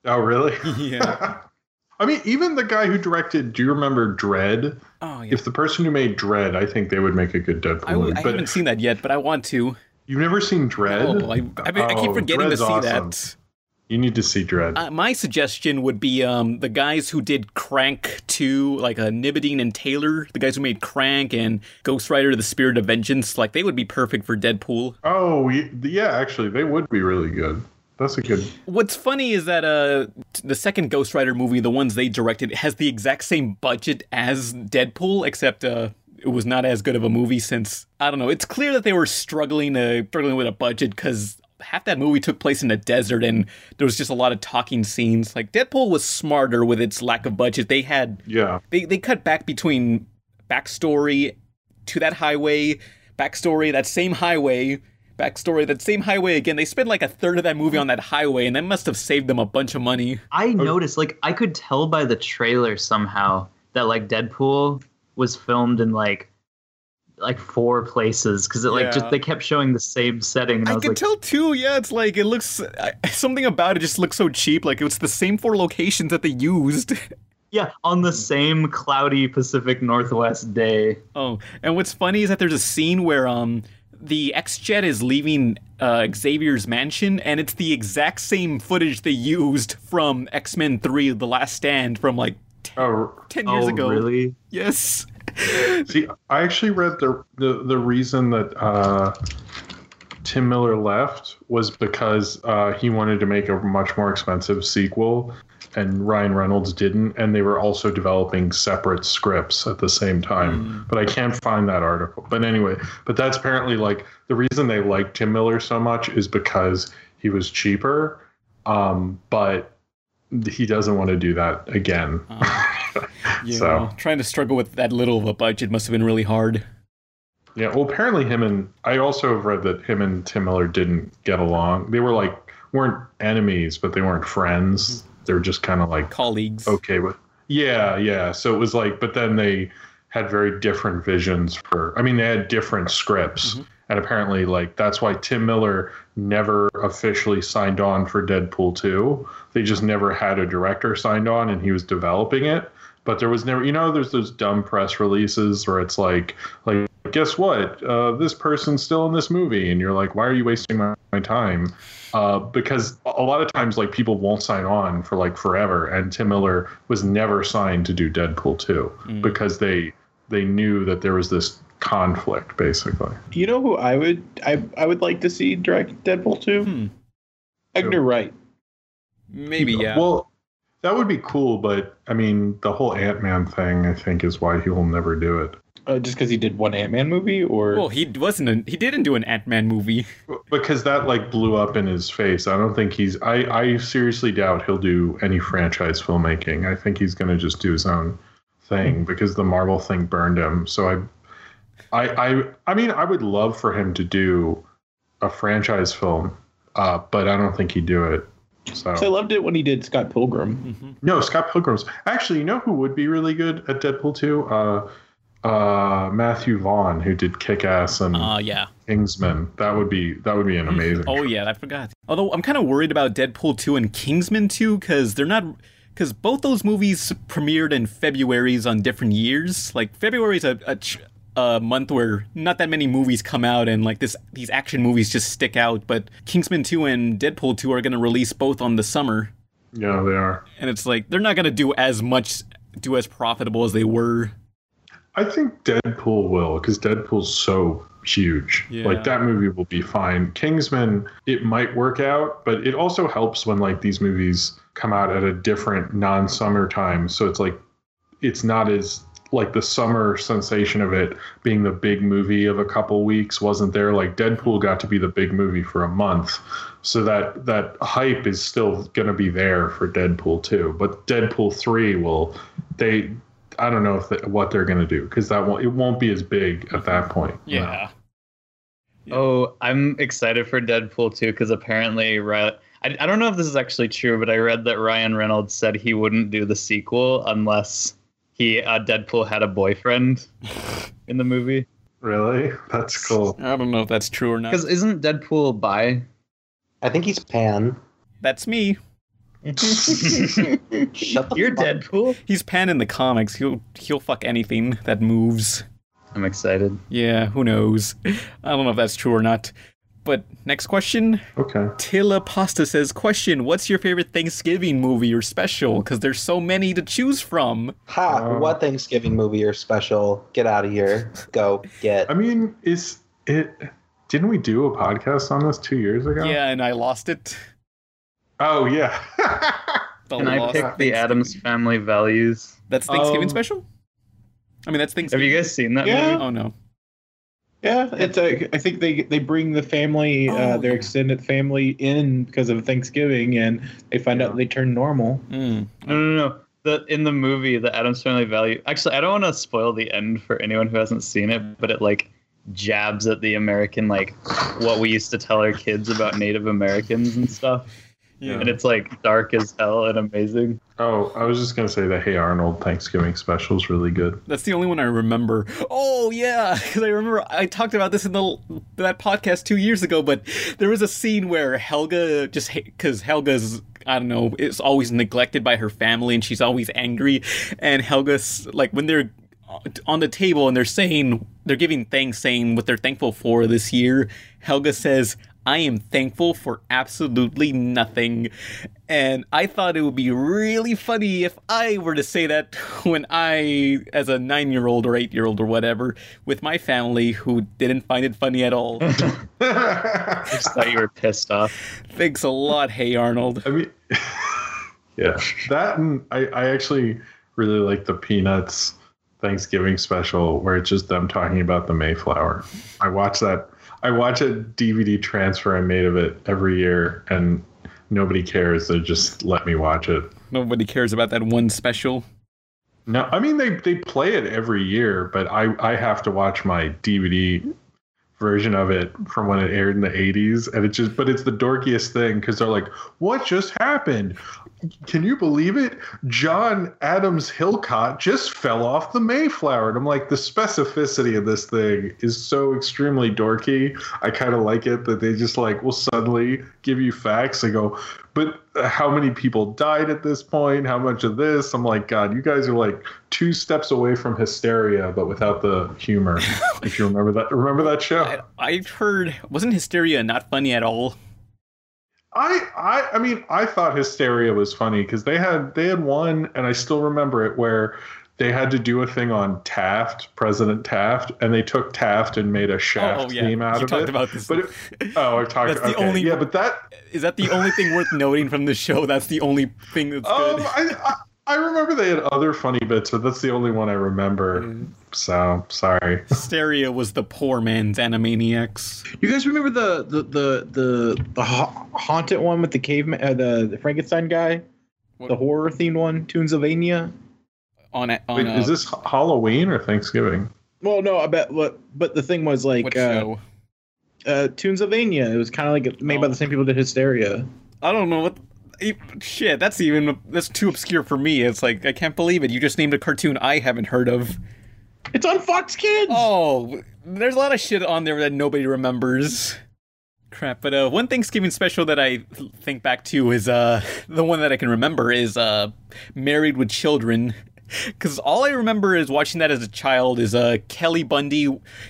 oh really? Yeah. I mean, even the guy who directed. Do you remember Dread? Oh yeah. If the person who made Dread, I think they would make a good Deadpool I, w- movie. I but haven't seen that yet, but I want to. you've never seen Dread? Oh, I, I, mean, I keep Oh, forgetting Dread's to see awesome. that. You need to see Dread. Uh, my suggestion would be um, the guys who did Crank 2, like uh, Neveldine and Taylor, the guys who made Crank and Ghost Rider The Spirit of Vengeance, like they would be perfect for Deadpool. oh, yeah. Actually, they would be really good. That's a good. What's funny is that uh, the second Ghost Rider movie, the ones they directed, has the exact same budget as Deadpool, except uh, it was not as good of a movie since I don't know. It's clear that they were struggling uh, struggling with a budget because half that movie took place in the desert and there was just a lot of talking scenes. Like Deadpool was smarter with its lack of budget. They had Yeah. they they cut back between backstory to that highway, backstory that same highway, backstory that same highway again. They spent like a third of that movie on that highway, and that must have saved them a bunch of money. I noticed, like, I could tell by the trailer somehow that like Deadpool was filmed in like like four places because it like Yeah. just they kept showing the same setting, and I, I was can like, tell too. Yeah, it's like it looks something about it just looks so cheap. Like it's the same four locations that they used. yeah, on the same cloudy Pacific Northwest day. Oh, and what's funny is that there's a scene where um the X Jet is leaving uh, Xavier's mansion, and it's the exact same footage they used from X Men Three: The Last Stand from like Oh, 10 years oh, ago. really? Yes. see, I actually read the the, the reason that uh, Tim Miller left was because uh, he wanted to make a much more expensive sequel, and Ryan Reynolds didn't, and they were also developing separate scripts at the same time. But I can't find that article. But anyway, but that's apparently like the reason they like Tim Miller so much is because he was cheaper, um, but he doesn't want to do that again. Yeah. So- Trying to struggle with that little of a budget must have been really hard. Yeah, well, apparently him and I also have read that him and Tim Miller didn't get along. They were like weren't enemies, but they weren't friends. Mm-hmm. They were just kind of like Colleagues. okay with. Yeah, yeah. So it was like, but then they had very different visions for. I mean, they had different scripts, mm-hmm. and apparently, like that's why Tim Miller never officially signed on for Deadpool two. They just never had a director signed on, and he was developing it. But there was never, you know, there's those dumb press releases where it's like, like, guess what? Uh, this person's still in this movie, and you're like, why are you wasting my, my time? Uh, because a a lot of times, like, people won't sign on for like forever, and Tim Miller was never signed to do Deadpool two because they they knew that there was this conflict, basically. You know who I would I I would like to see direct Deadpool two? Hmm. Edgar Wright. Maybe, yeah. Well, that would be cool, but I mean, the whole Ant Man thing, I think, is why he will never do it. Uh, just because he did one Ant Man movie, or well, he wasn't. A, he didn't do an Ant Man movie. because that like blew up in his face. I don't think he's. I I seriously doubt he'll do any franchise filmmaking. I think he's going to just do his own thing because the Marvel thing burned him. So I, I I I mean, I would love for him to do a franchise film, uh, but I don't think he'd do it. So 'Cause I loved it when he did Scott Pilgrim. no, Scott Pilgrim's actually. You know who would be really good at Deadpool two? Uh, uh, Matthew Vaughn, who did Kick Ass and Uh, yeah. Kingsman. That would be that would be an amazing. Oh yeah, I forgot. Although I'm kind of worried about Deadpool 2 and Kingsman 2 because they're not because both those movies premiered in Februarys on different years. Like February's a, a ch- a month where not that many movies come out and like this these action movies just stick out. But Kingsman 2 and Deadpool 2 are gonna release both on the summer, Yeah, they are. and it's like they're not gonna do as much do as profitable as they were. I think Deadpool will because Deadpool's so huge. Yeah. Like that movie will be fine. Kingsman, it might work out, but it also helps when like these movies come out at a different non-summer time. So it's like it's not as like the summer sensation of it being the big movie of a couple weeks wasn't there. Like Deadpool got to be the big movie for a month. So that that hype is still going to be there for Deadpool 2. But Deadpool 3 will they I don't know if they, what they're going to do because that won't it won't be as big at that point. Yeah. Oh, I'm excited for Deadpool 2 because apparently, Ry- I, I don't know if this is actually true, but I read that Ryan Reynolds said he wouldn't do the sequel unless he uh, Deadpool had a boyfriend in the movie. Really? That's cool. I don't know if that's true or not. Because isn't Deadpool bi? I think he's pan. That's me. Shut the You're fuck- Deadpool. He's Pan in the comics. He'll he'll fuck anything that moves. I'm excited. Yeah, who knows? I don't know if that's true or not. But next question. Okay. Tilla Pasta says, question, what's your favorite Thanksgiving movie or special? Because there's so many to choose from. Ha! Uh, what Thanksgiving movie or special? Get out of here. Go get. I mean, is it? Didn't we do a podcast on this two years ago? Yeah, and I lost it. Oh yeah. The Can I lost pick the Addams Family Values? That's Thanksgiving Um, special? I mean, that's Thanksgiving. Have you guys seen that Yeah. movie? Oh, no. Yeah, it's a. I think they they bring the family, uh, Oh, their yeah. extended family, in because of Thanksgiving, and they find out they turn normal. Mm. No, no, no. The in the movie, the Addams Family Value. Actually, I don't want to spoil the end for anyone who hasn't seen it, but it like jabs at the American like what we used to tell our kids about Native Americans and stuff. Yeah. And it's like dark as hell and amazing. Oh, I was just gonna say the Hey Arnold Thanksgiving special is really good. That's the only one I remember. Oh yeah, because I remember I talked about this in the that podcast two years ago. But there was a scene where Helga just because Helga's I don't know is always neglected by her family and she's always angry, and Helga's like when they're on the table and they're saying they're giving thanks, saying what they're thankful for this year. Helga says. I am thankful for absolutely nothing. And I thought it would be really funny if I were to say that when I, as a nine year old or eight year old or whatever, with my family who didn't find it funny at all. I just thought you were pissed off. Thanks a lot, Hey Arnold. I mean, yeah, that and I, I actually really like the Peanuts Thanksgiving special where it's just them talking about the Mayflower. I watch that. I watch a DVD transfer I made of it every year, and nobody cares. They just let me watch it. Nobody cares about that one special. No, I mean they they play it every year, but I I have to watch my DVD version of it from when it aired in the 80s and it just but it's the dorkiest thing because they're like what just happened can you believe it? John adams hillcott just fell off the mayflower. And i'm like the specificity of this thing is so extremely dorky. I kind of like it that they just like will suddenly give you facts and go but uh, how many people died at this point? How much of this? I'm like god you guys are like two steps away from hysteria but without the humor. If you remember that remember that show. I, I heard, wasn't Hysteria not funny at all? I, I I mean I thought Hysteria was funny because they had they had one and I still remember it where they had to do a thing on Taft, President Taft, and they took Taft and made a Shaft oh, yeah. theme out you of talked it. about this. But it, oh, I've talked. That's the okay. only- Yeah, but that Is that the only thing worth noting from the show? That's the only thing that's um, good. I, I I remember they had other funny bits, but that's the only one I remember. Mm. So sorry. Hysteria was the poor man's Animaniacs. You guys remember the the the the, the ha- haunted one with the caveman, uh, the, the Frankenstein guy, What- the horror themed one, Toonsylvania? On, a- on Wait, a, is this Halloween or Thanksgiving? Well, no, I bet. What? But the thing was like what uh, show? uh, Toonsylvania. It was kind of like made by Oh. the same people that did Hysteria. I don't know what. Shit, that's even that's too obscure for me. It's like I can't believe it. You just named a cartoon I haven't heard of. It's on Fox Kids. Oh, there's a lot of shit on there that nobody remembers. Crap, but uh, one Thanksgiving special that I think back to is uh the one that I can remember is uh Married with Children. Because all I remember is watching that as a child is uh, Kelly Bundy,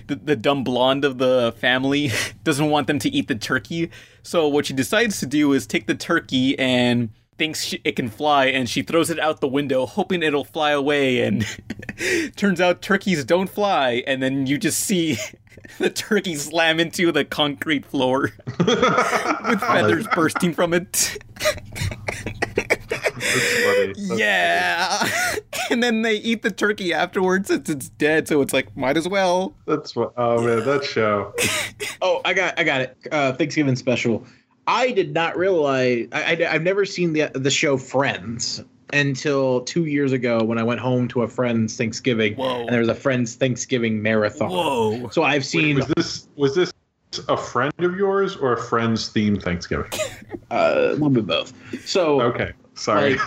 the, the dumb blonde of the family, doesn't want them to eat the turkey. So what she decides to do is take the turkey and thinks she, it can fly, and she throws it out the window, hoping it'll fly away. And turns out turkeys don't fly, and then you just see the turkey slam into the concrete floor with feathers bursting from it. That's funny. That's yeah. and then they eat the turkey afterwards since it's dead, so it's like, might as well. That's what. Oh man, that show. Oh, I got, I got it. Uh, Thanksgiving special. I did not realize. I, I, have never seen the the show Friends until two years ago when I went home to a friend's Thanksgiving, Whoa. and there was a friend's Thanksgiving marathon. Whoa. So I've Wait, seen was this was this a friend of yours or a friend's themed Thanksgiving? uh, a little bit both. So Okay, sorry. like,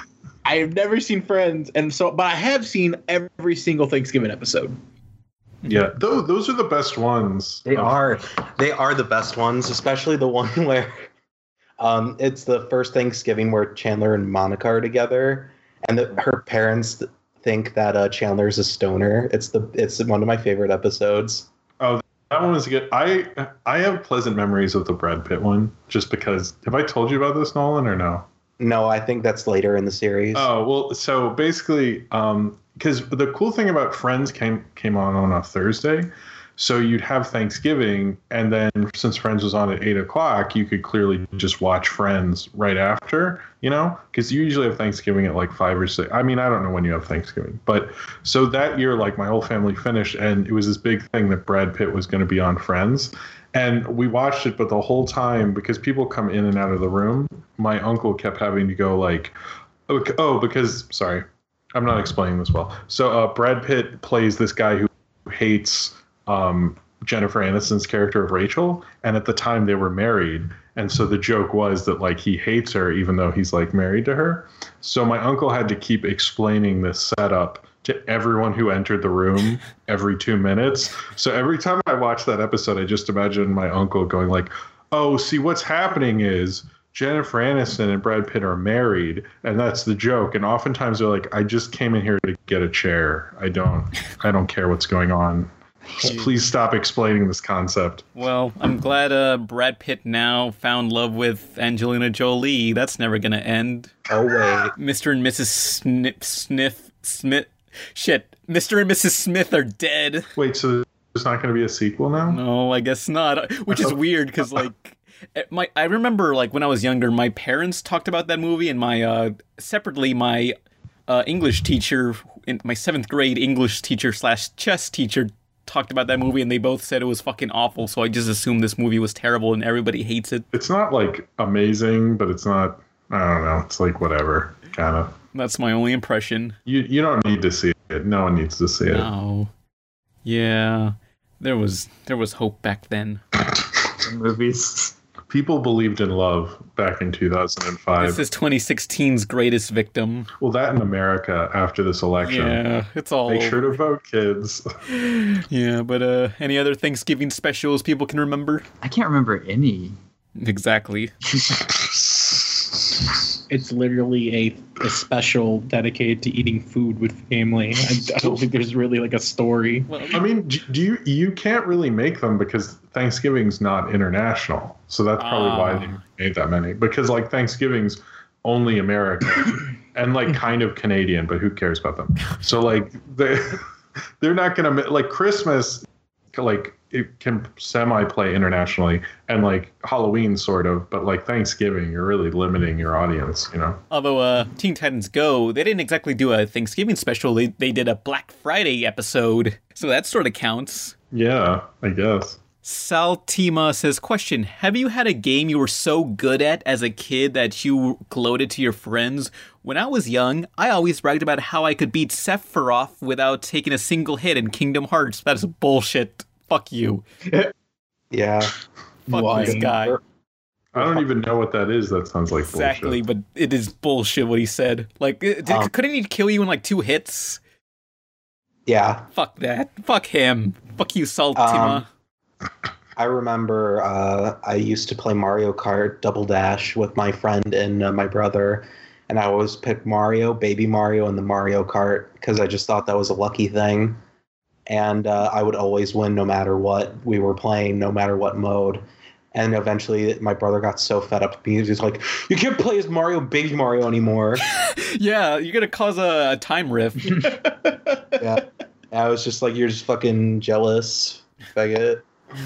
I have never seen Friends, and so but I have seen every single Thanksgiving episode. yeah, those those are the best ones. They Um, are. They are the best ones, especially the one where Um, it's the first Thanksgiving where Chandler and Monica are together, and the, her parents think that uh, Chandler's a stoner. It's the it's one of my favorite episodes. Oh, that one was good. I I have pleasant memories of the Brad Pitt one, just because. Have I told you about this, Nolan, or no? No, I think that's later in the series. Oh well, so basically, um, because the cool thing about Friends came came on on a Thursday, so you'd have Thanksgiving, and then since Friends was on at eight o'clock, you could clearly just watch Friends right after, you know, because you usually have Thanksgiving at like five or six. I mean, I don't know when you have Thanksgiving, but so that year, like my whole family finished, and it was this big thing that Brad Pitt was going to be on Friends. And we watched it, but the whole time, because people come in and out of the room, my uncle kept having to go like, oh, because sorry, I'm not explaining this well. So uh, Brad Pitt plays this guy who hates um, Jennifer Aniston's character of Rachel, and at the time they were married, and so the joke was that like he hates her even though he's like married to her. So my uncle had to keep explaining this setup to everyone who entered the room every two minutes. So every time I watch that episode, I just imagine my uncle going like, "Oh, see, what's happening is." Jennifer Aniston and Brad Pitt are married, and that's the joke. And oftentimes they're like, "I just came in here to get a chair. I don't, I don't care what's going on. Please stop explaining this concept." Well, I'm glad uh, Brad Pitt now found love with Angelina Jolie. That's never gonna end. Oh wait, Mr. and Mrs. Snip, Sniff Smith. Shit, Mr. and Mrs. Smith are dead. Wait, so there's not going to be a sequel now? No, I guess not. Which is weird because like eh, my I remember like when I was younger, my parents talked about that movie, and my uh separately my uh, English teacher, in my seventh grade English teacher slash chess teacher talked about that movie, and they both said it was fucking awful. So I just assumed this movie was terrible, and everybody hates it. It's not like amazing, but it's not. I don't know. It's like whatever, kind of. That's my only impression. You you don't need to see it. No one needs to see it. No. Yeah. There was there was hope back then. movies. People believed in love back in 2005. This is 2016's greatest victim. well, that in America after this election. Yeah, it's all Make sure to vote, kids. Yeah, but uh any other Thanksgiving specials people can remember? I can't remember any. Exactly. It's literally a, a special dedicated to eating food with family. I, I don't think there's really like a story. Well, I mean, do you you can't really make them because Thanksgiving's not international, so that's probably why they Ah. made that many. Because like Thanksgiving's only American and like kind of Canadian, but who cares about them? So like they they're not gonna ma- like Christmas, like it can semi play internationally, and like Halloween sort of, but like Thanksgiving, you're really limiting your audience, you know. Although uh Teen Titans Go, they didn't exactly do a Thanksgiving special. They they did a Black Friday episode. So that sort of counts. Yeah, I guess. Saltima says, question, have you had a game you were so good at as a kid that you gloated to your friends? When I was young, I always bragged about how I could beat Sephiroth without taking a single hit in Kingdom Hearts. That is bullshit. Fuck you. yeah. Fuck Why? this guy. I don't even know what that is. That sounds like Exactly, bullshit. but it is bullshit what he said. Like, did, Um, couldn't he kill you in like two hits? Yeah. Fuck that. Fuck him. Fuck you, Saltima. Um, I remember uh, I used to play Mario Kart Double Dash with my friend and uh, my brother, and I always picked Mario, Baby Mario, and the Mario Kart because I just thought that was a lucky thing. And uh, I would always win no matter what we were playing, no matter what mode. And eventually, my brother got so fed up with me. He's like, "You can't play as Mario, Baby Mario anymore." yeah, you're gonna cause a, a time rift. yeah, and I was just like, "You're just fucking jealous, faggot."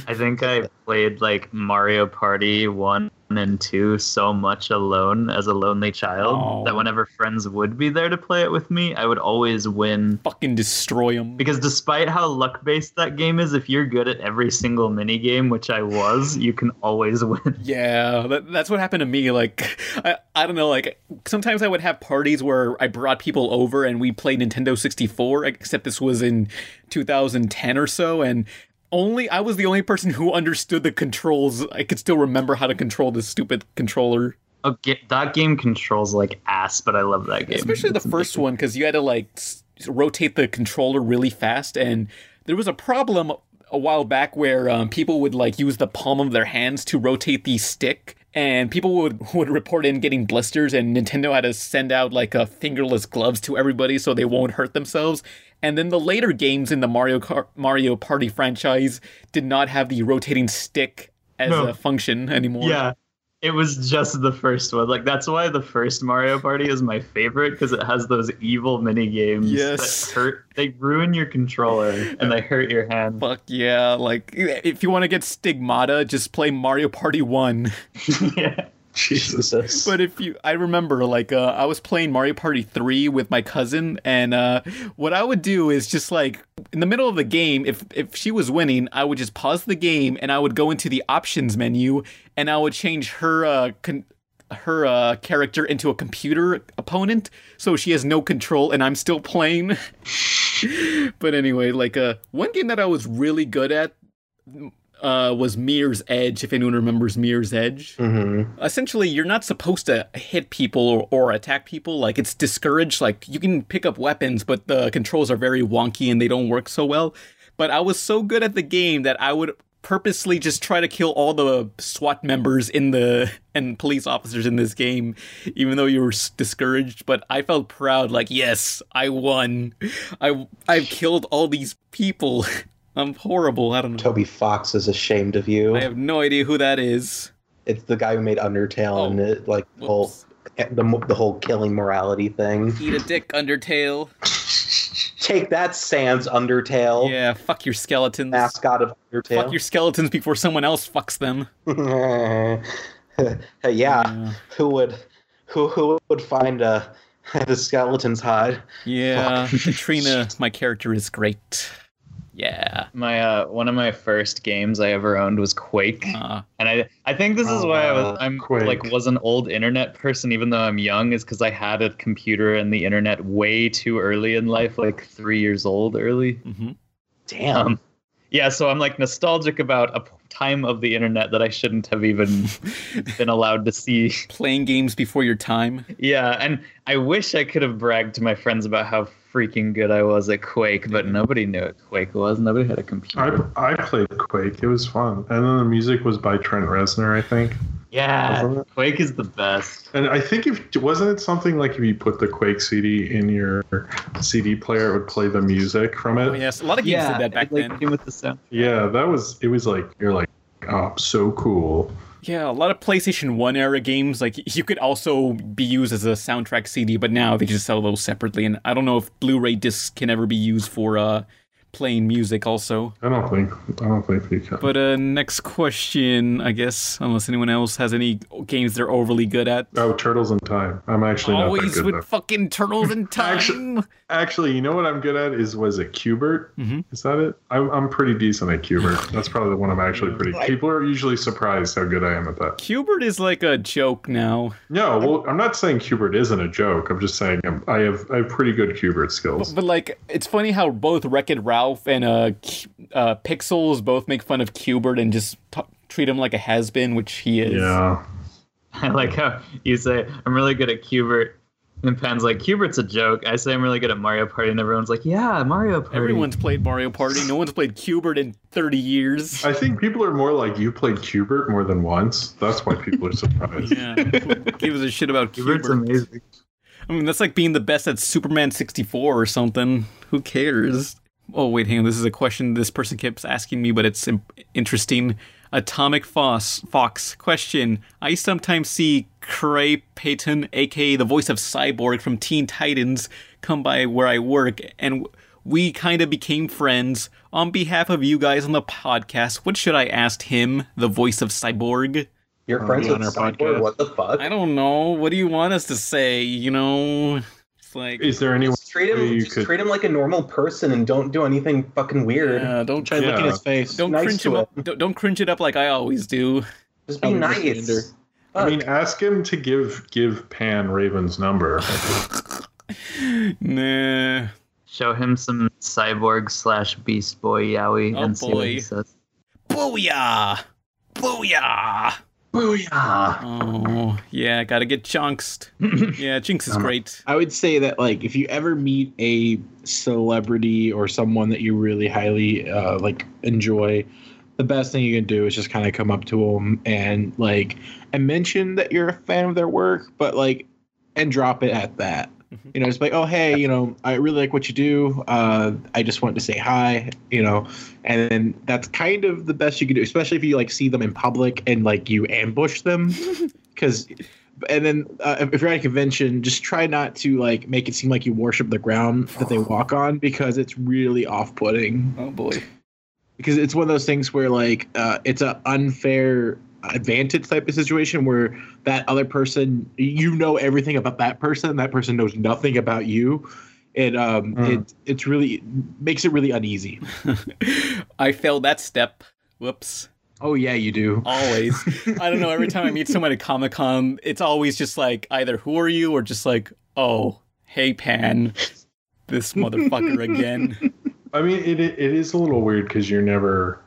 I think I played like Mario Party 1 and 2 so much alone as a lonely child Oh. that whenever friends would be there to play it with me, I would always win. Fucking destroy them. Because despite how luck based that game is, if you're good at every single mini game, which I was, you can always win. Yeah, that, that's what happened to me. Like, I, I don't know, like, sometimes I would have parties where I brought people over and we played Nintendo 64, except this was in 2010 or so, and only I was the only person who understood the controls. I could still remember how to control this stupid controller. Oh, get, that game controls like ass, but I love that game. Especially the first one, because you had to, like, s- rotate the controller really fast, and there was a problem a while back where um, people would, like, use the palm of their hands to rotate the stick, and people would would report in getting blisters, and Nintendo had to send out like a fingerless gloves to everybody so they won't hurt themselves. And then the later games in the Mario Kart, Mario Party franchise did not have the rotating stick as No. a function anymore. Yeah. It was just the first one. Like that's why the first Mario Party is my favorite because it has those evil mini games Yes. that hurt. They ruin your controller and they hurt your hand. Fuck yeah! Like if you want to get stigmata, just play Mario Party One. yeah. Jesus. But if you, I remember like uh, I was playing Mario Party 3 with my cousin, and uh, what I would do is just like in the middle of the game, if if she was winning, I would just pause the game and I would go into the options menu and I would change her uh, con- her uh, character into a computer opponent, so she has no control and I'm still playing. but anyway, like uh, one game that I was really good at. Uh, was Mirror's Edge, if anyone remembers Mirror's Edge. Mm-hmm. essentially you're not supposed to hit people or, or attack people. Like it's discouraged. Like you can pick up weapons but the controls are very wonky and they don't work so well. But i was so good at the game that i would purposely just try to kill all the swat members in the and police officers in this game even though you were discouraged. But i felt proud like yes i won. I i've killed all these people i'm horrible i don't know Toby Fox is ashamed of you. i have no idea who that is It's the guy who made Undertale and oh, it, like the whole the, the whole killing morality thing. eat a dick undertale Take that, Sans Undertale. Yeah, fuck your skeletons. Mascot of Undertale. Fuck your skeletons before someone else fucks them. Hey, yeah, who would who who would find uh, a the skeleton's hide? Yeah, Katrina, my character is great. Yeah. My uh, one of my first games I ever owned was Quake, Uh, and I I think this is why I was Uh, I'm Quake. like was an old internet person even though I'm young is because I had a computer and the internet way too early in life, like three years old early. mhm. Damn. Um, yeah, so I'm like nostalgic about a time of the internet that I shouldn't have even been allowed to see. Playing games before your time. Yeah, and I wish I could have bragged to my friends about how freaking good I was at Quake, but nobody knew what Quake was. Nobody had a computer. I, I played Quake. It was fun. And then the music was by Trent Reznor, I think. Yeah, Quake is the best. And I think if wasn't it something like if you put the Quake CD in your CD player, it would play the music from it. Oh, yes, a lot of games yeah, did that back like, then. came with the sound. Yeah, that was. It was like you're like, oh, so cool. Yeah, a lot of PlayStation 1 era games, like, you could also be used as a soundtrack CD, but now they just sell those separately. And I don't know if Blu ray discs can ever be used for uh, playing music also. I don't think. I don't think you can. But uh, next question, I guess, unless anyone else has any games they're overly good at. oh, Turtles in Time. I'm actually not that Always good with though. fucking turtles in time. Actually- Actually, you know what I'm good at is was it Q*bert? Mhm. Is that it? I'm I'm pretty decent at Q*bert. That's probably the one I'm actually pretty. People are usually surprised how good I am at that. Q*bert is like a joke now. No, well, I'm not saying Q*bert isn't a joke. I'm just saying I'm, I have I have pretty good Q*bert skills. But like, it's funny how both Wreck It Ralph and uh, uh, Pixels both make fun of Q*bert and just t- treat him like a has been, which he is. Yeah. I like how you say I'm really good at Q*bert, and Pen's like Q*bert's a joke. I say I'm really good at Mario Party, and everyone's like, Yeah, Mario Party. Everyone's played Mario Party. No one's played Q*bert in 30 years. I think people are more like you played Q*bert more than once. That's why people are surprised. Yeah, who gives a shit about Q*bert's Q*bert? amazing. I mean, that's like being the best at Superman 64 or something. Who cares? Oh, wait, hang on. This is a question this person keeps asking me, but it's im- interesting. Atomic Foss, Fox, question. I sometimes see Khary Payton, aka the voice of Cyborg from Teen Titans, come by where I work, and we kind of became friends. On behalf of you guys on the podcast, what should I ask him, the voice of Cyborg? You're Oh, friends be with on our Cyborg? podcast. What the fuck? I don't know. What do you want us to say? You know, it's like Is there anyone Just treat him. you Just could? treat him like a normal person and don't do anything fucking weird. yeah, don't Try try. licking Yeah. his face. Don't nice cringe him up. him. Don't, don't cringe it up like I always do. Just be Tell him to nice. I mean, ask him to give give Pan Raven's number. Nah. Show him some Cyborg slash Beast Boy Yaoi Oh, and see what he says. Booyah! Booyah! Booyah! Oh, yeah, gotta get chunksed. Yeah, Jinx is great. I would say that like if you ever meet a celebrity or someone that you really highly uh, like enjoy, the best thing you can do is just kind of come up to them and like and mention that you're a fan of their work, but like and drop it at that. You know, it's like, oh hey, you know, I really like what you do. Uh, I just wanted to say hi. You know, and then that's kind of the best you can do, especially if you like see them in public and like you ambush them, because. And then, uh, if you're at a convention, just try not to like make it seem like you worship the ground that they walk on, because it's really off-putting Oh boy. because it's one of those things where like uh, it's an unfair advantage type of situation where that other person you know everything about that person that person knows nothing about you and um Mm. it it's really makes it really uneasy I failed that step. Whoops. oh yeah you do Always. I don't know. Every time I meet someone at Comic Con, it's always just like either who are you or just like, oh, hey Pan, this motherfucker again. I mean, it it is a little weird because you're never.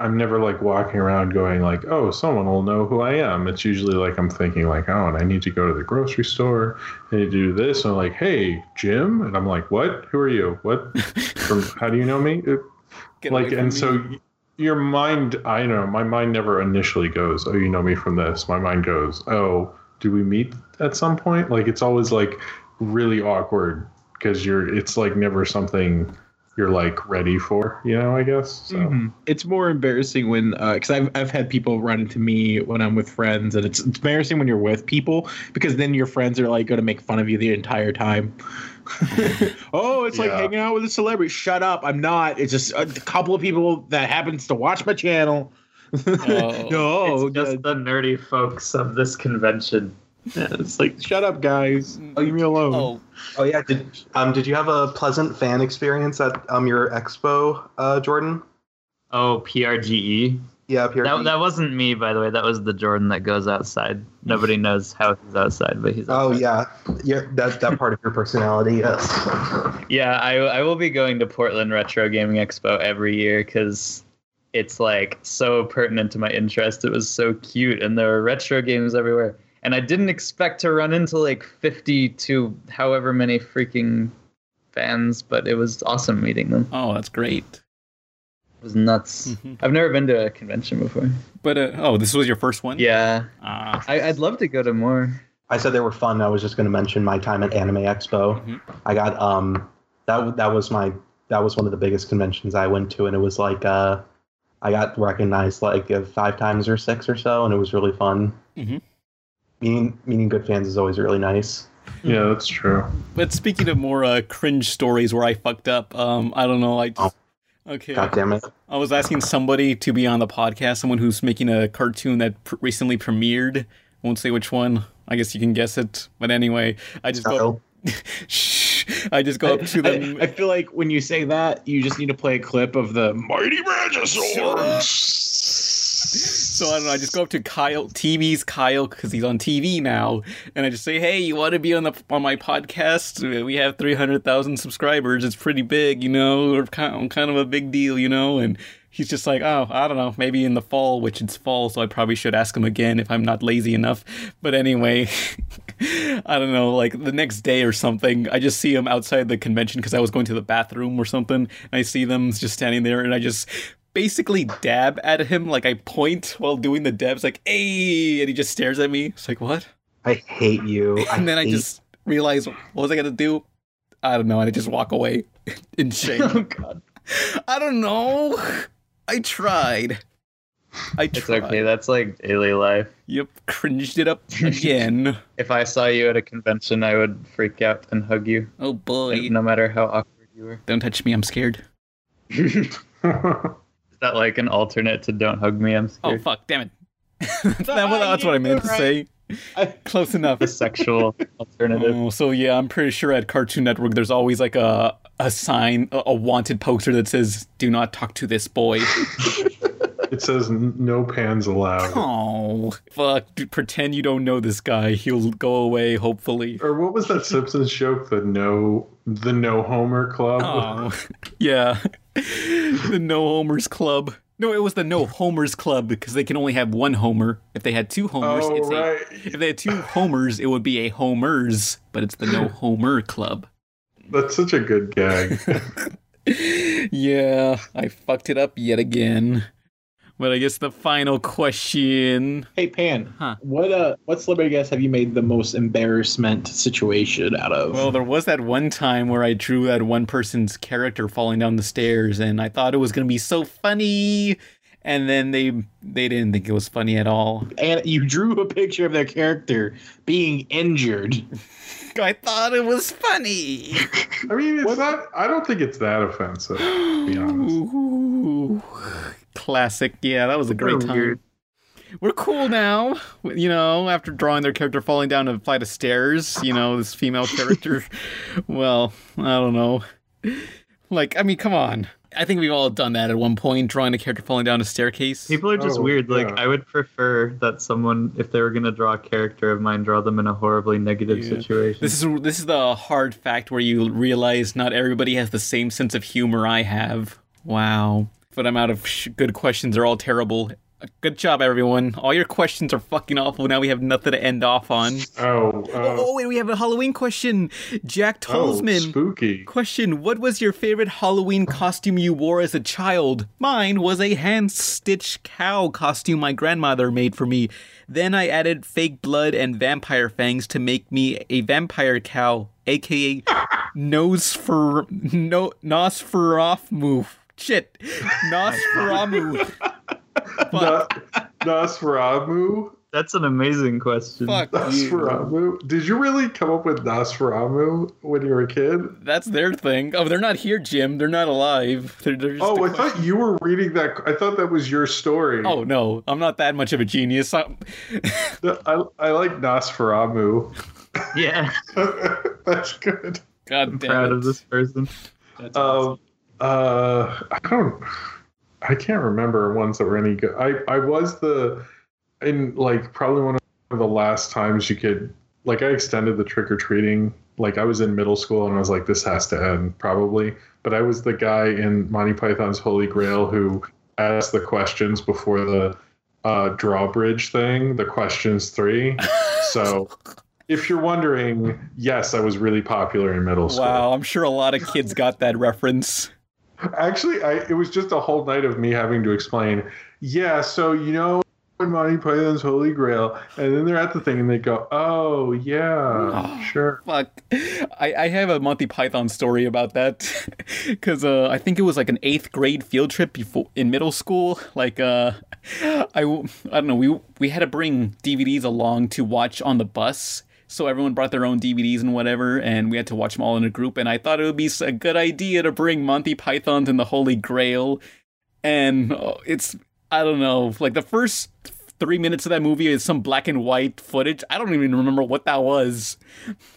I'm never like walking around going like, oh, someone will know who I am. It's usually like I'm thinking like, oh, and I need to go to the grocery store. I need to do this. And I'm like, hey, Jim, and I'm like, what? Who are you? What? From how do you know me? Get like, and me. so your mind, I know, my mind never initially goes, oh, you know me from this. My mind goes, oh, do we meet at some point? Like it's always like really awkward because you're. It's like never something you're like ready for. You know, I guess. So. Mhm. It's more embarrassing when, because I've I've had people run into me when I'm with friends, and it's, it's embarrassing when you're with people because then your friends are like going to make fun of you the entire time. oh, it's like hanging out with a celebrity. Shut up! I'm not. It's just a couple of people that happens to watch my channel. no, it's just the nerdy folks of this convention. Yeah, it's like shut up, guys. Leave me alone. Oh, Oh yeah, did um did you have a pleasant fan experience at um your expo, uh, Jordan? Oh, PRGE. Yeah, up here. That, that wasn't me, by the way. That was the Jordan that goes outside. Nobody knows how he's outside, but he's. oh yeah, yeah. That that part of your personality. Yes. Yeah, I I will be going to Portland Retro Gaming Expo every year because it's like so pertinent to my interest. It was so cute, and there were retro games everywhere. And I didn't expect to run into like 50 to however many freaking fans, but it was awesome meeting them. oh, that's great. It was nuts. Mhm. I've never been to a convention before. But uh, oh, this was your first one. Yeah, Ah, I, I'd love to go to more. I said they were fun. I was just going to mention my time at Anime Expo. Mhm. I got um that that was my that was one of the biggest conventions I went to, and it was like uh I got recognized like uh, five times or six or so, and it was really fun. Mhm. Meeting meeting good fans is always really nice. Yeah, that's true. but speaking of more uh, cringe stories where I fucked up, um, I don't know. I just, okay. God damn it! I was asking somebody to be on the podcast, someone who's making a cartoon that pr- recently premiered. Won't say which one. I guess you can guess it. But anyway, I just go. Kyle. Shh. I just go up to them. I, I feel like when you say that, you just need to play a clip of the mighty Magiswords. So I don't know. I just go up to Kyle, TV's Kyle, because he's on TV now, and I just say, "Hey, you want to be on the on my podcast? We have three hundred thousand subscribers. It's pretty big, you know. We're kind kind of a big deal, you know." And he's just like, "Oh, I don't know. Maybe in the fall, which it's fall, so I probably should ask him again if I'm not lazy enough." But anyway, I don't know. Like the next day or something, I just see him outside the convention because I was going to the bathroom or something. And I see them just standing there, and I just basically dab at him. Like I point while doing the dabs, like "Hey," and he just stares at me. It's like what? I hate you. And then I just realize what was I gonna do? I don't know, and I just walk away in shame. Oh god, I don't know. I tried. I it's tried. okay. That's like daily life. Yep, cringed it up again. If I saw you at a convention, I would freak out and hug you, oh boy! no matter how awkward you were. Don't touch me. I'm scared. Is that like an alternate to "Don't hug me"? I'm oh, scared. Oh fuck! Damn it. that's, not what, that's what I meant to say. Close enough. The sexual alternative. Oh, so yeah, I'm pretty sure at Cartoon Network there's always like a a sign, a, a wanted poster that says "Do not talk to this boy." It says no pans allowed. oh, fuck! Dude, pretend you don't know this guy. He'll go away, hopefully. Or what was that Simpsons joke? The no, the no Homer Club. Oh, yeah, the No Homers Club. No, it was the No Homers Club because they can only have one Homer. If they had two Homers, Oh, it's a, if they had two Homers, it would be a Homers, but it's the No Homer Club. That's such a good gag. yeah, I fucked it up yet again. But I guess the final question. Hey Pan, Huh. what uh, what celebrity guest have you made the most embarrassment situation out of? Well, there was that one time where I drew that one person's character falling down the stairs, and I thought it was gonna be so funny, and then they they didn't think it was funny at all. and you drew a picture of their character being injured. I thought it was funny. I mean, it's not. I don't think it's that offensive. To be honest. Ooh, classic. Yeah, that was a great time. We're cool now, you know, after drawing their character falling down a flight of stairs, you know, this female character. well, I don't know. Like, I mean, come on. I think we've all done that at one point, drawing a character falling down a staircase. People are just Oh, weird. Like yeah. I would prefer that someone, if they were gonna draw a character of mine, draw them in a horribly negative Yeah. situation. This is this is the hard fact where you realize not everybody has the same sense of humor I have. Wow. But I'm out of sh- good questions. They're all terrible. Good job, everyone. All your questions are fucking awful. Now we have nothing to end off on. Oh, uh, oh, oh, wait, we have a Halloween question. Jack oh, spooky. Question What was your favorite Halloween costume you wore as a child? Mine was a hand stitched cow costume my grandmother made for me. Then I added fake blood and vampire fangs to make me a vampire cow, aka Nosfer. No, Nosferatu. Shit. Nosferatu. Na- Nosferatu. That's an amazing question. Fuck. you. Nosferatu. Did you really come up with Nosferatu when you were a kid? That's their thing. Oh, they're not here, Jim. They're not alive. They're, they're just Oh, a I thought you were reading that. I thought that was your story. Oh no, I'm not that much of a genius. I'm- I, I like Nosferatu. Yeah, That's good. God I'm damn proud it. of this person. That's Um, uh, I don't. I can't remember ones that were any good. I I was the in like probably one of the last times you could like I extended the trick or treating. Like I was in middle school and I was like, this has to end probably. But I was the guy in Monty Python's Holy Grail who asked the questions before the uh, drawbridge thing, the questions three. so. If you're wondering, yes, I was really popular in middle school. Wow, I'm sure a lot of kids got that reference. Actually, I it was just a whole night of me having to explain. Yeah, so you know in Monty Python's Holy Grail, and then they're at the thing and they go, "Oh yeah, sure." Fuck. I, I have a Monty Python story about that. Because uh, I think it was like an eighth grade field trip before in middle school. Like, uh, I, I don't know, we, we had to bring DVDs along to watch on the bus. So everyone brought their own DVDs and whatever, and we had to watch them all in a group. And I thought it would be a good idea to bring Monty Python's and the Holy Grail. And uh, it's, I don't know, like the first three minutes of that movie is some black and white footage. I don't even remember what that was.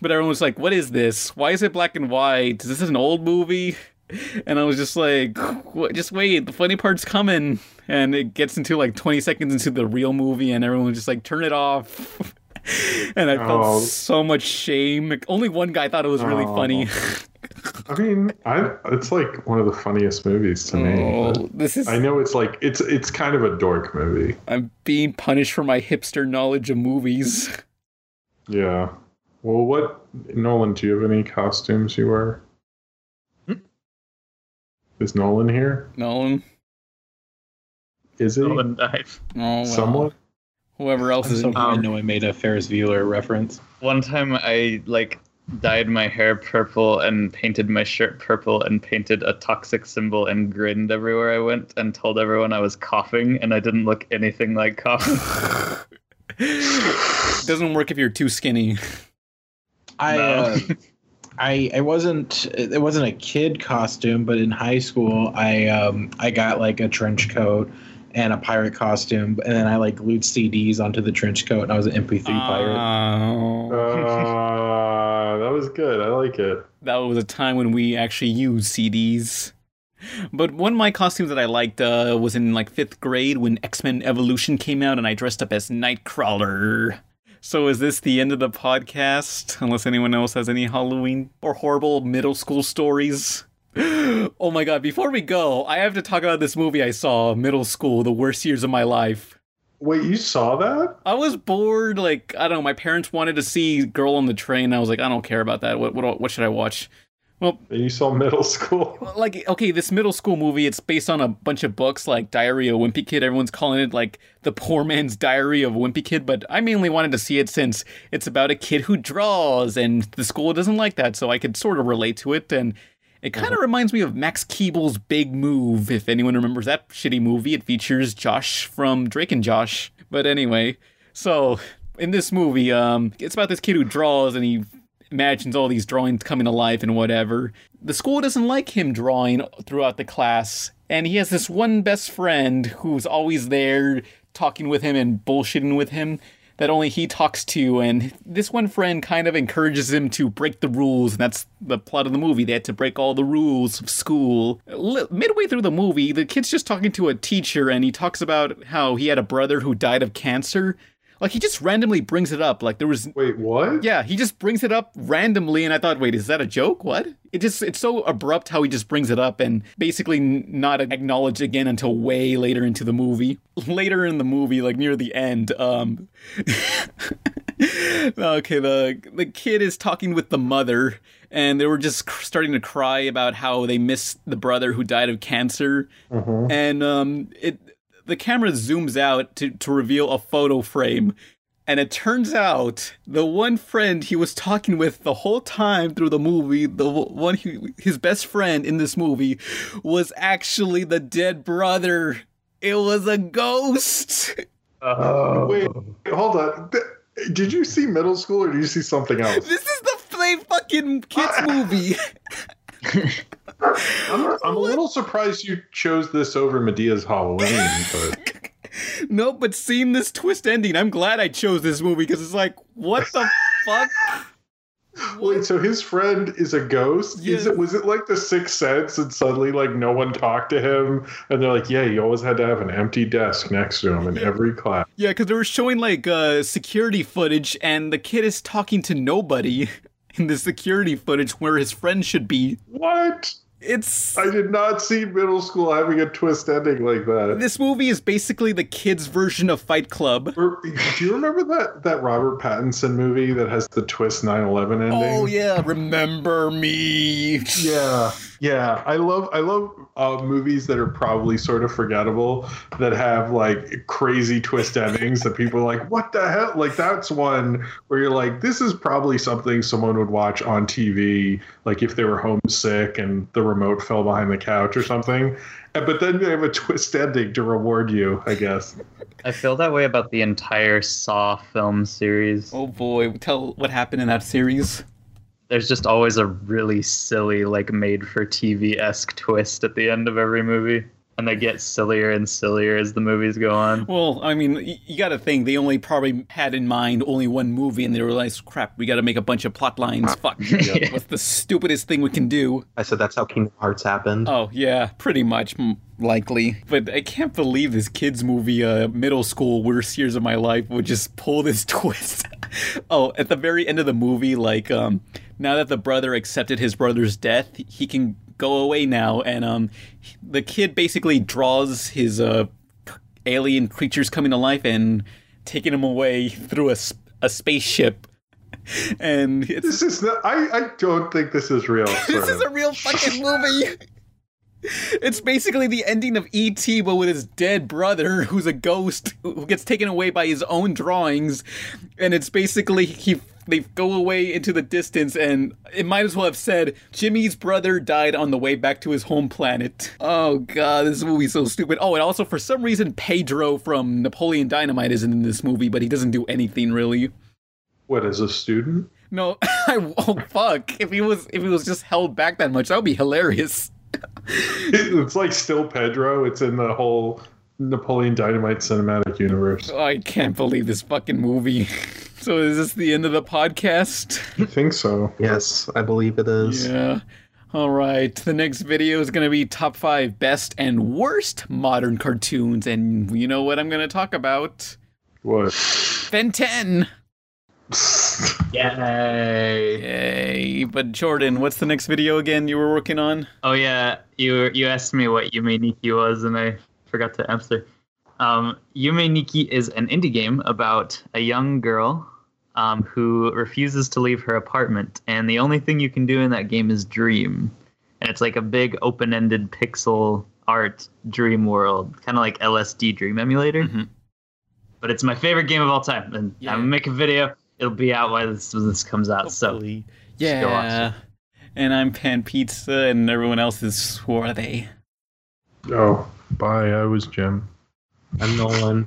But everyone was like, what is this? Why is it black and white? Is this an old movie? And I was just like, just wait, the funny part's coming. And it gets into like 20 seconds into the real movie, and everyone was just like, turn it off. and I felt Oh. so much shame. Only one guy thought it was really Oh. funny. I mean, I it's like one of the funniest movies to me. Oh, but this is. I know it's like it's it's kind of a dork movie. I'm being punished for my hipster knowledge of movies. Yeah. Well, what Nolan? Do you have any costumes you wear? Hmm? Is Nolan here? Nolan. Is he? Nolan died. Oh, well. Someone? Whoever else I'm is so in. glad no one made a Ferris Bueller reference. One time I like dyed my hair purple and painted my shirt purple and painted a toxic symbol and grinned everywhere I went and told everyone I was Koffing and I didn't look anything like Koffing. Doesn't work if you're too skinny. I No. uh, I I wasn't it wasn't a kid costume, but in high school I um I got like a trench coat and a pirate costume, and then I like glued CDs onto the trench coat, and I was an MP3 pirate. Oh. Uh, that was good. I like it. that was a time when we actually used CDs. But one of my costumes that I liked uh, was in like fifth grade when X Men Evolution came out, and I dressed up as Nightcrawler. So is this the end of the podcast? Unless anyone else has any Halloween or horrible middle school stories. Oh my god! Before we go, I have to talk about this movie I saw middle school, the worst years of my life. Wait, you saw that? I was bored. Like I don't know. My parents wanted to see Girl on the Train. I was like, I don't care about that. What what what should I watch? Well, you saw middle school. like okay, this middle school movie, it's based on a bunch of books like Diary of a Wimpy Kid. Everyone's calling it like the poor man's diary of Wimpy Kid, but I mainly wanted to see it since it's about a kid who draws, and the school doesn't like that, so I could sort of relate to it. And it kind of reminds me of Max Keeble's Big Move, if anyone remembers that shitty movie. It features Josh from Drake and Josh. But anyway, so in this movie, um, it's about this kid who draws and he imagines all these drawings coming to life and whatever. The school doesn't like him drawing throughout the class, and he has this one best friend who's always there talking with him and bullshitting with him that only he talks to, and this one friend kind of encourages him to break the rules, and that's the plot of the movie. They had to break all the rules of school. Midway through the movie, the kid's just talking to a teacher, and he talks about how he had a brother who died of cancer. Like he just randomly brings it up. Like there was Wait, what? yeah, he just brings it up randomly, and I thought, wait, is that a joke? What? It just it's so abrupt how he just brings it up and basically not acknowledged again until way later into the movie. Later in the movie, like near the end, um, okay, the the kid is talking with the mother, and they were just starting to cry about how they missed the brother who died of cancer, and um, it the camera zooms out to, to reveal a photo frame. And it turns out the one friend he was talking with the whole time through the movie, the one he, his best friend in this movie, was actually the dead brother. It was a ghost. Oh. Wait, hold on. Did you see middle school or did you see something else? This is the play fucking kids movie. I'm, I'm a little surprised you chose this over Madea's Halloween, but no, but seeing this twist ending, I'm glad I chose this movie because it's like, what the fuck? wait. So his friend is a ghost. Is it was it like the Sixth Sense, and suddenly like no one talked to him, and they're like, yeah, you always had to have an empty desk next to him in every class. Yeah, because they were showing like uh, security footage, and the kid is talking to nobody in the security footage where his friend should be. What? It's I did not see middle school having a twist ending like that. this movie is basically the kids' version of Fight Club. Do you remember that that Robert Pattinson movie that has the twist 9/11 ending? Oh yeah, remember me? Yeah, yeah. I love I love uh, movies that are probably sort of forgettable that have like crazy twist endings that people are like, what the hell? Like that's one where you're like, this is probably something someone would watch on TV, like if they were homesick and the remote fell behind the couch or something. But then they have a twist ending to reward you, I guess. I feel that way about the entire Saw film series. Oh boy, tell what happened in that series. There's just always a really silly, like made for TV esque twist at the end of every movie. And they get sillier and sillier as the movies go on. Well, I mean, you got to think they only probably had in mind only one movie, and they realized, crap, we got to make a bunch of plot lines. Fuck, what's the stupidest thing we can do? I said that's how Kingdom Hearts happened. Oh yeah, pretty much likely. But I can't believe this kids movie, uh, middle school worst years of my life, would just pull this twist. oh, at the very end of the movie, like um, now that the brother accepted his brother's death, he can go away now, and um, the kid basically draws his uh alien creatures coming to life and taking them away through a spaceship. And it's This is not, I, I don't think this is real. this is a real fucking movie. It's basically the ending of E.T., but with his dead brother, who's a ghost who gets taken away by his own drawings, and it's basically he they go away into the distance, and it might as well have said Jimmy's brother died on the way back to his home planet. Oh god, this movie's so stupid. Oh, and also for some reason Pedro from Napoleon Dynamite isn't in this movie, but he doesn't do anything really. what as a student? No, I, oh fuck! If he was if he was just held back that much, that would be hilarious. It's like still Pedro. It's in the whole Napoleon Dynamite cinematic universe. Oh, I can't believe this fucking movie. So is this the end of the podcast? I think so. Yes, I believe it is. Yeah. All right. The next video is going to be top five best and worst modern cartoons, and you know what I'm going to talk about? What? Ben 10. Yay! Yay! But Jordan, what's the next video again you were working on? Oh yeah, you you asked me what Yume Nikki was, and I forgot to answer. Um, Yume Nikki is an indie game about a young girl um, who refuses to leave her apartment, and the only thing you can do in that game is dream, and it's like a big open-ended pixel art dream world, kind of like LSD Dream Emulator. Mhm. But it's my favorite game of all time, and Yeah. I'm gonna make a video. It'll be out while this when this comes out. So Hopefully. Just go watch yeah. And I'm Pan Pizza, and everyone else is Swarthy. Oh, bye. I was Jim. I'm Nolan.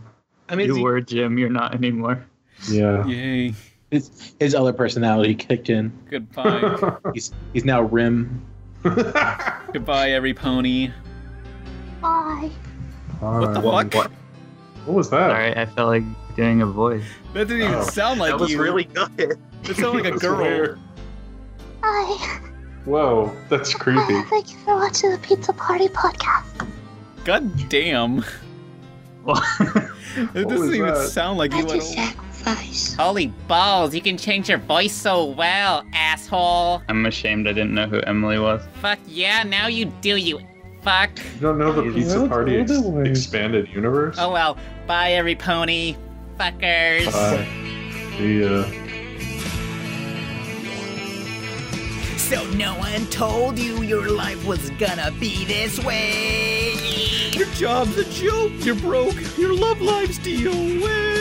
I mean, you see, were Jim. You're not anymore. Yeah. Yay. his, his other personality kicked in. Goodbye. He's he's now Rim. Goodbye, every pony. Bye. What the what, fuck? what was that? Sorry, I felt like doing a voice. That didn't even Oh, sound like that was you. really good. It sounded like a girl. weird. Hi. Whoa, that's creepy. Thank you for watching the Pizza Party podcast. God damn. Well, It doesn't even that? sound like I you at just all. sacrifice. Holy balls, you can change your voice so well, asshole. I'm ashamed I didn't know who Emily was. Fuck yeah, now you do, you fuck. You don't know the Pizza Party ex- expanded universe? Oh well, bye every pony. Fuckers. Bye. See ya. So no one told you your life was gonna be this way. Your job's a joke. You're broke. Your love life's DOA.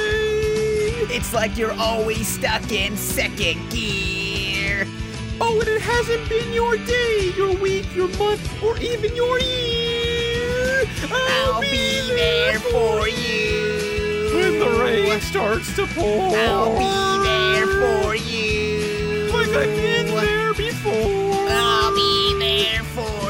It's like you're always stuck in second gear. Oh, and it hasn't been your day, your week, your month, or even your year. I'll be there for you. When the rain starts to pour, I'll be there for you. Like I've been there before. I'll be there for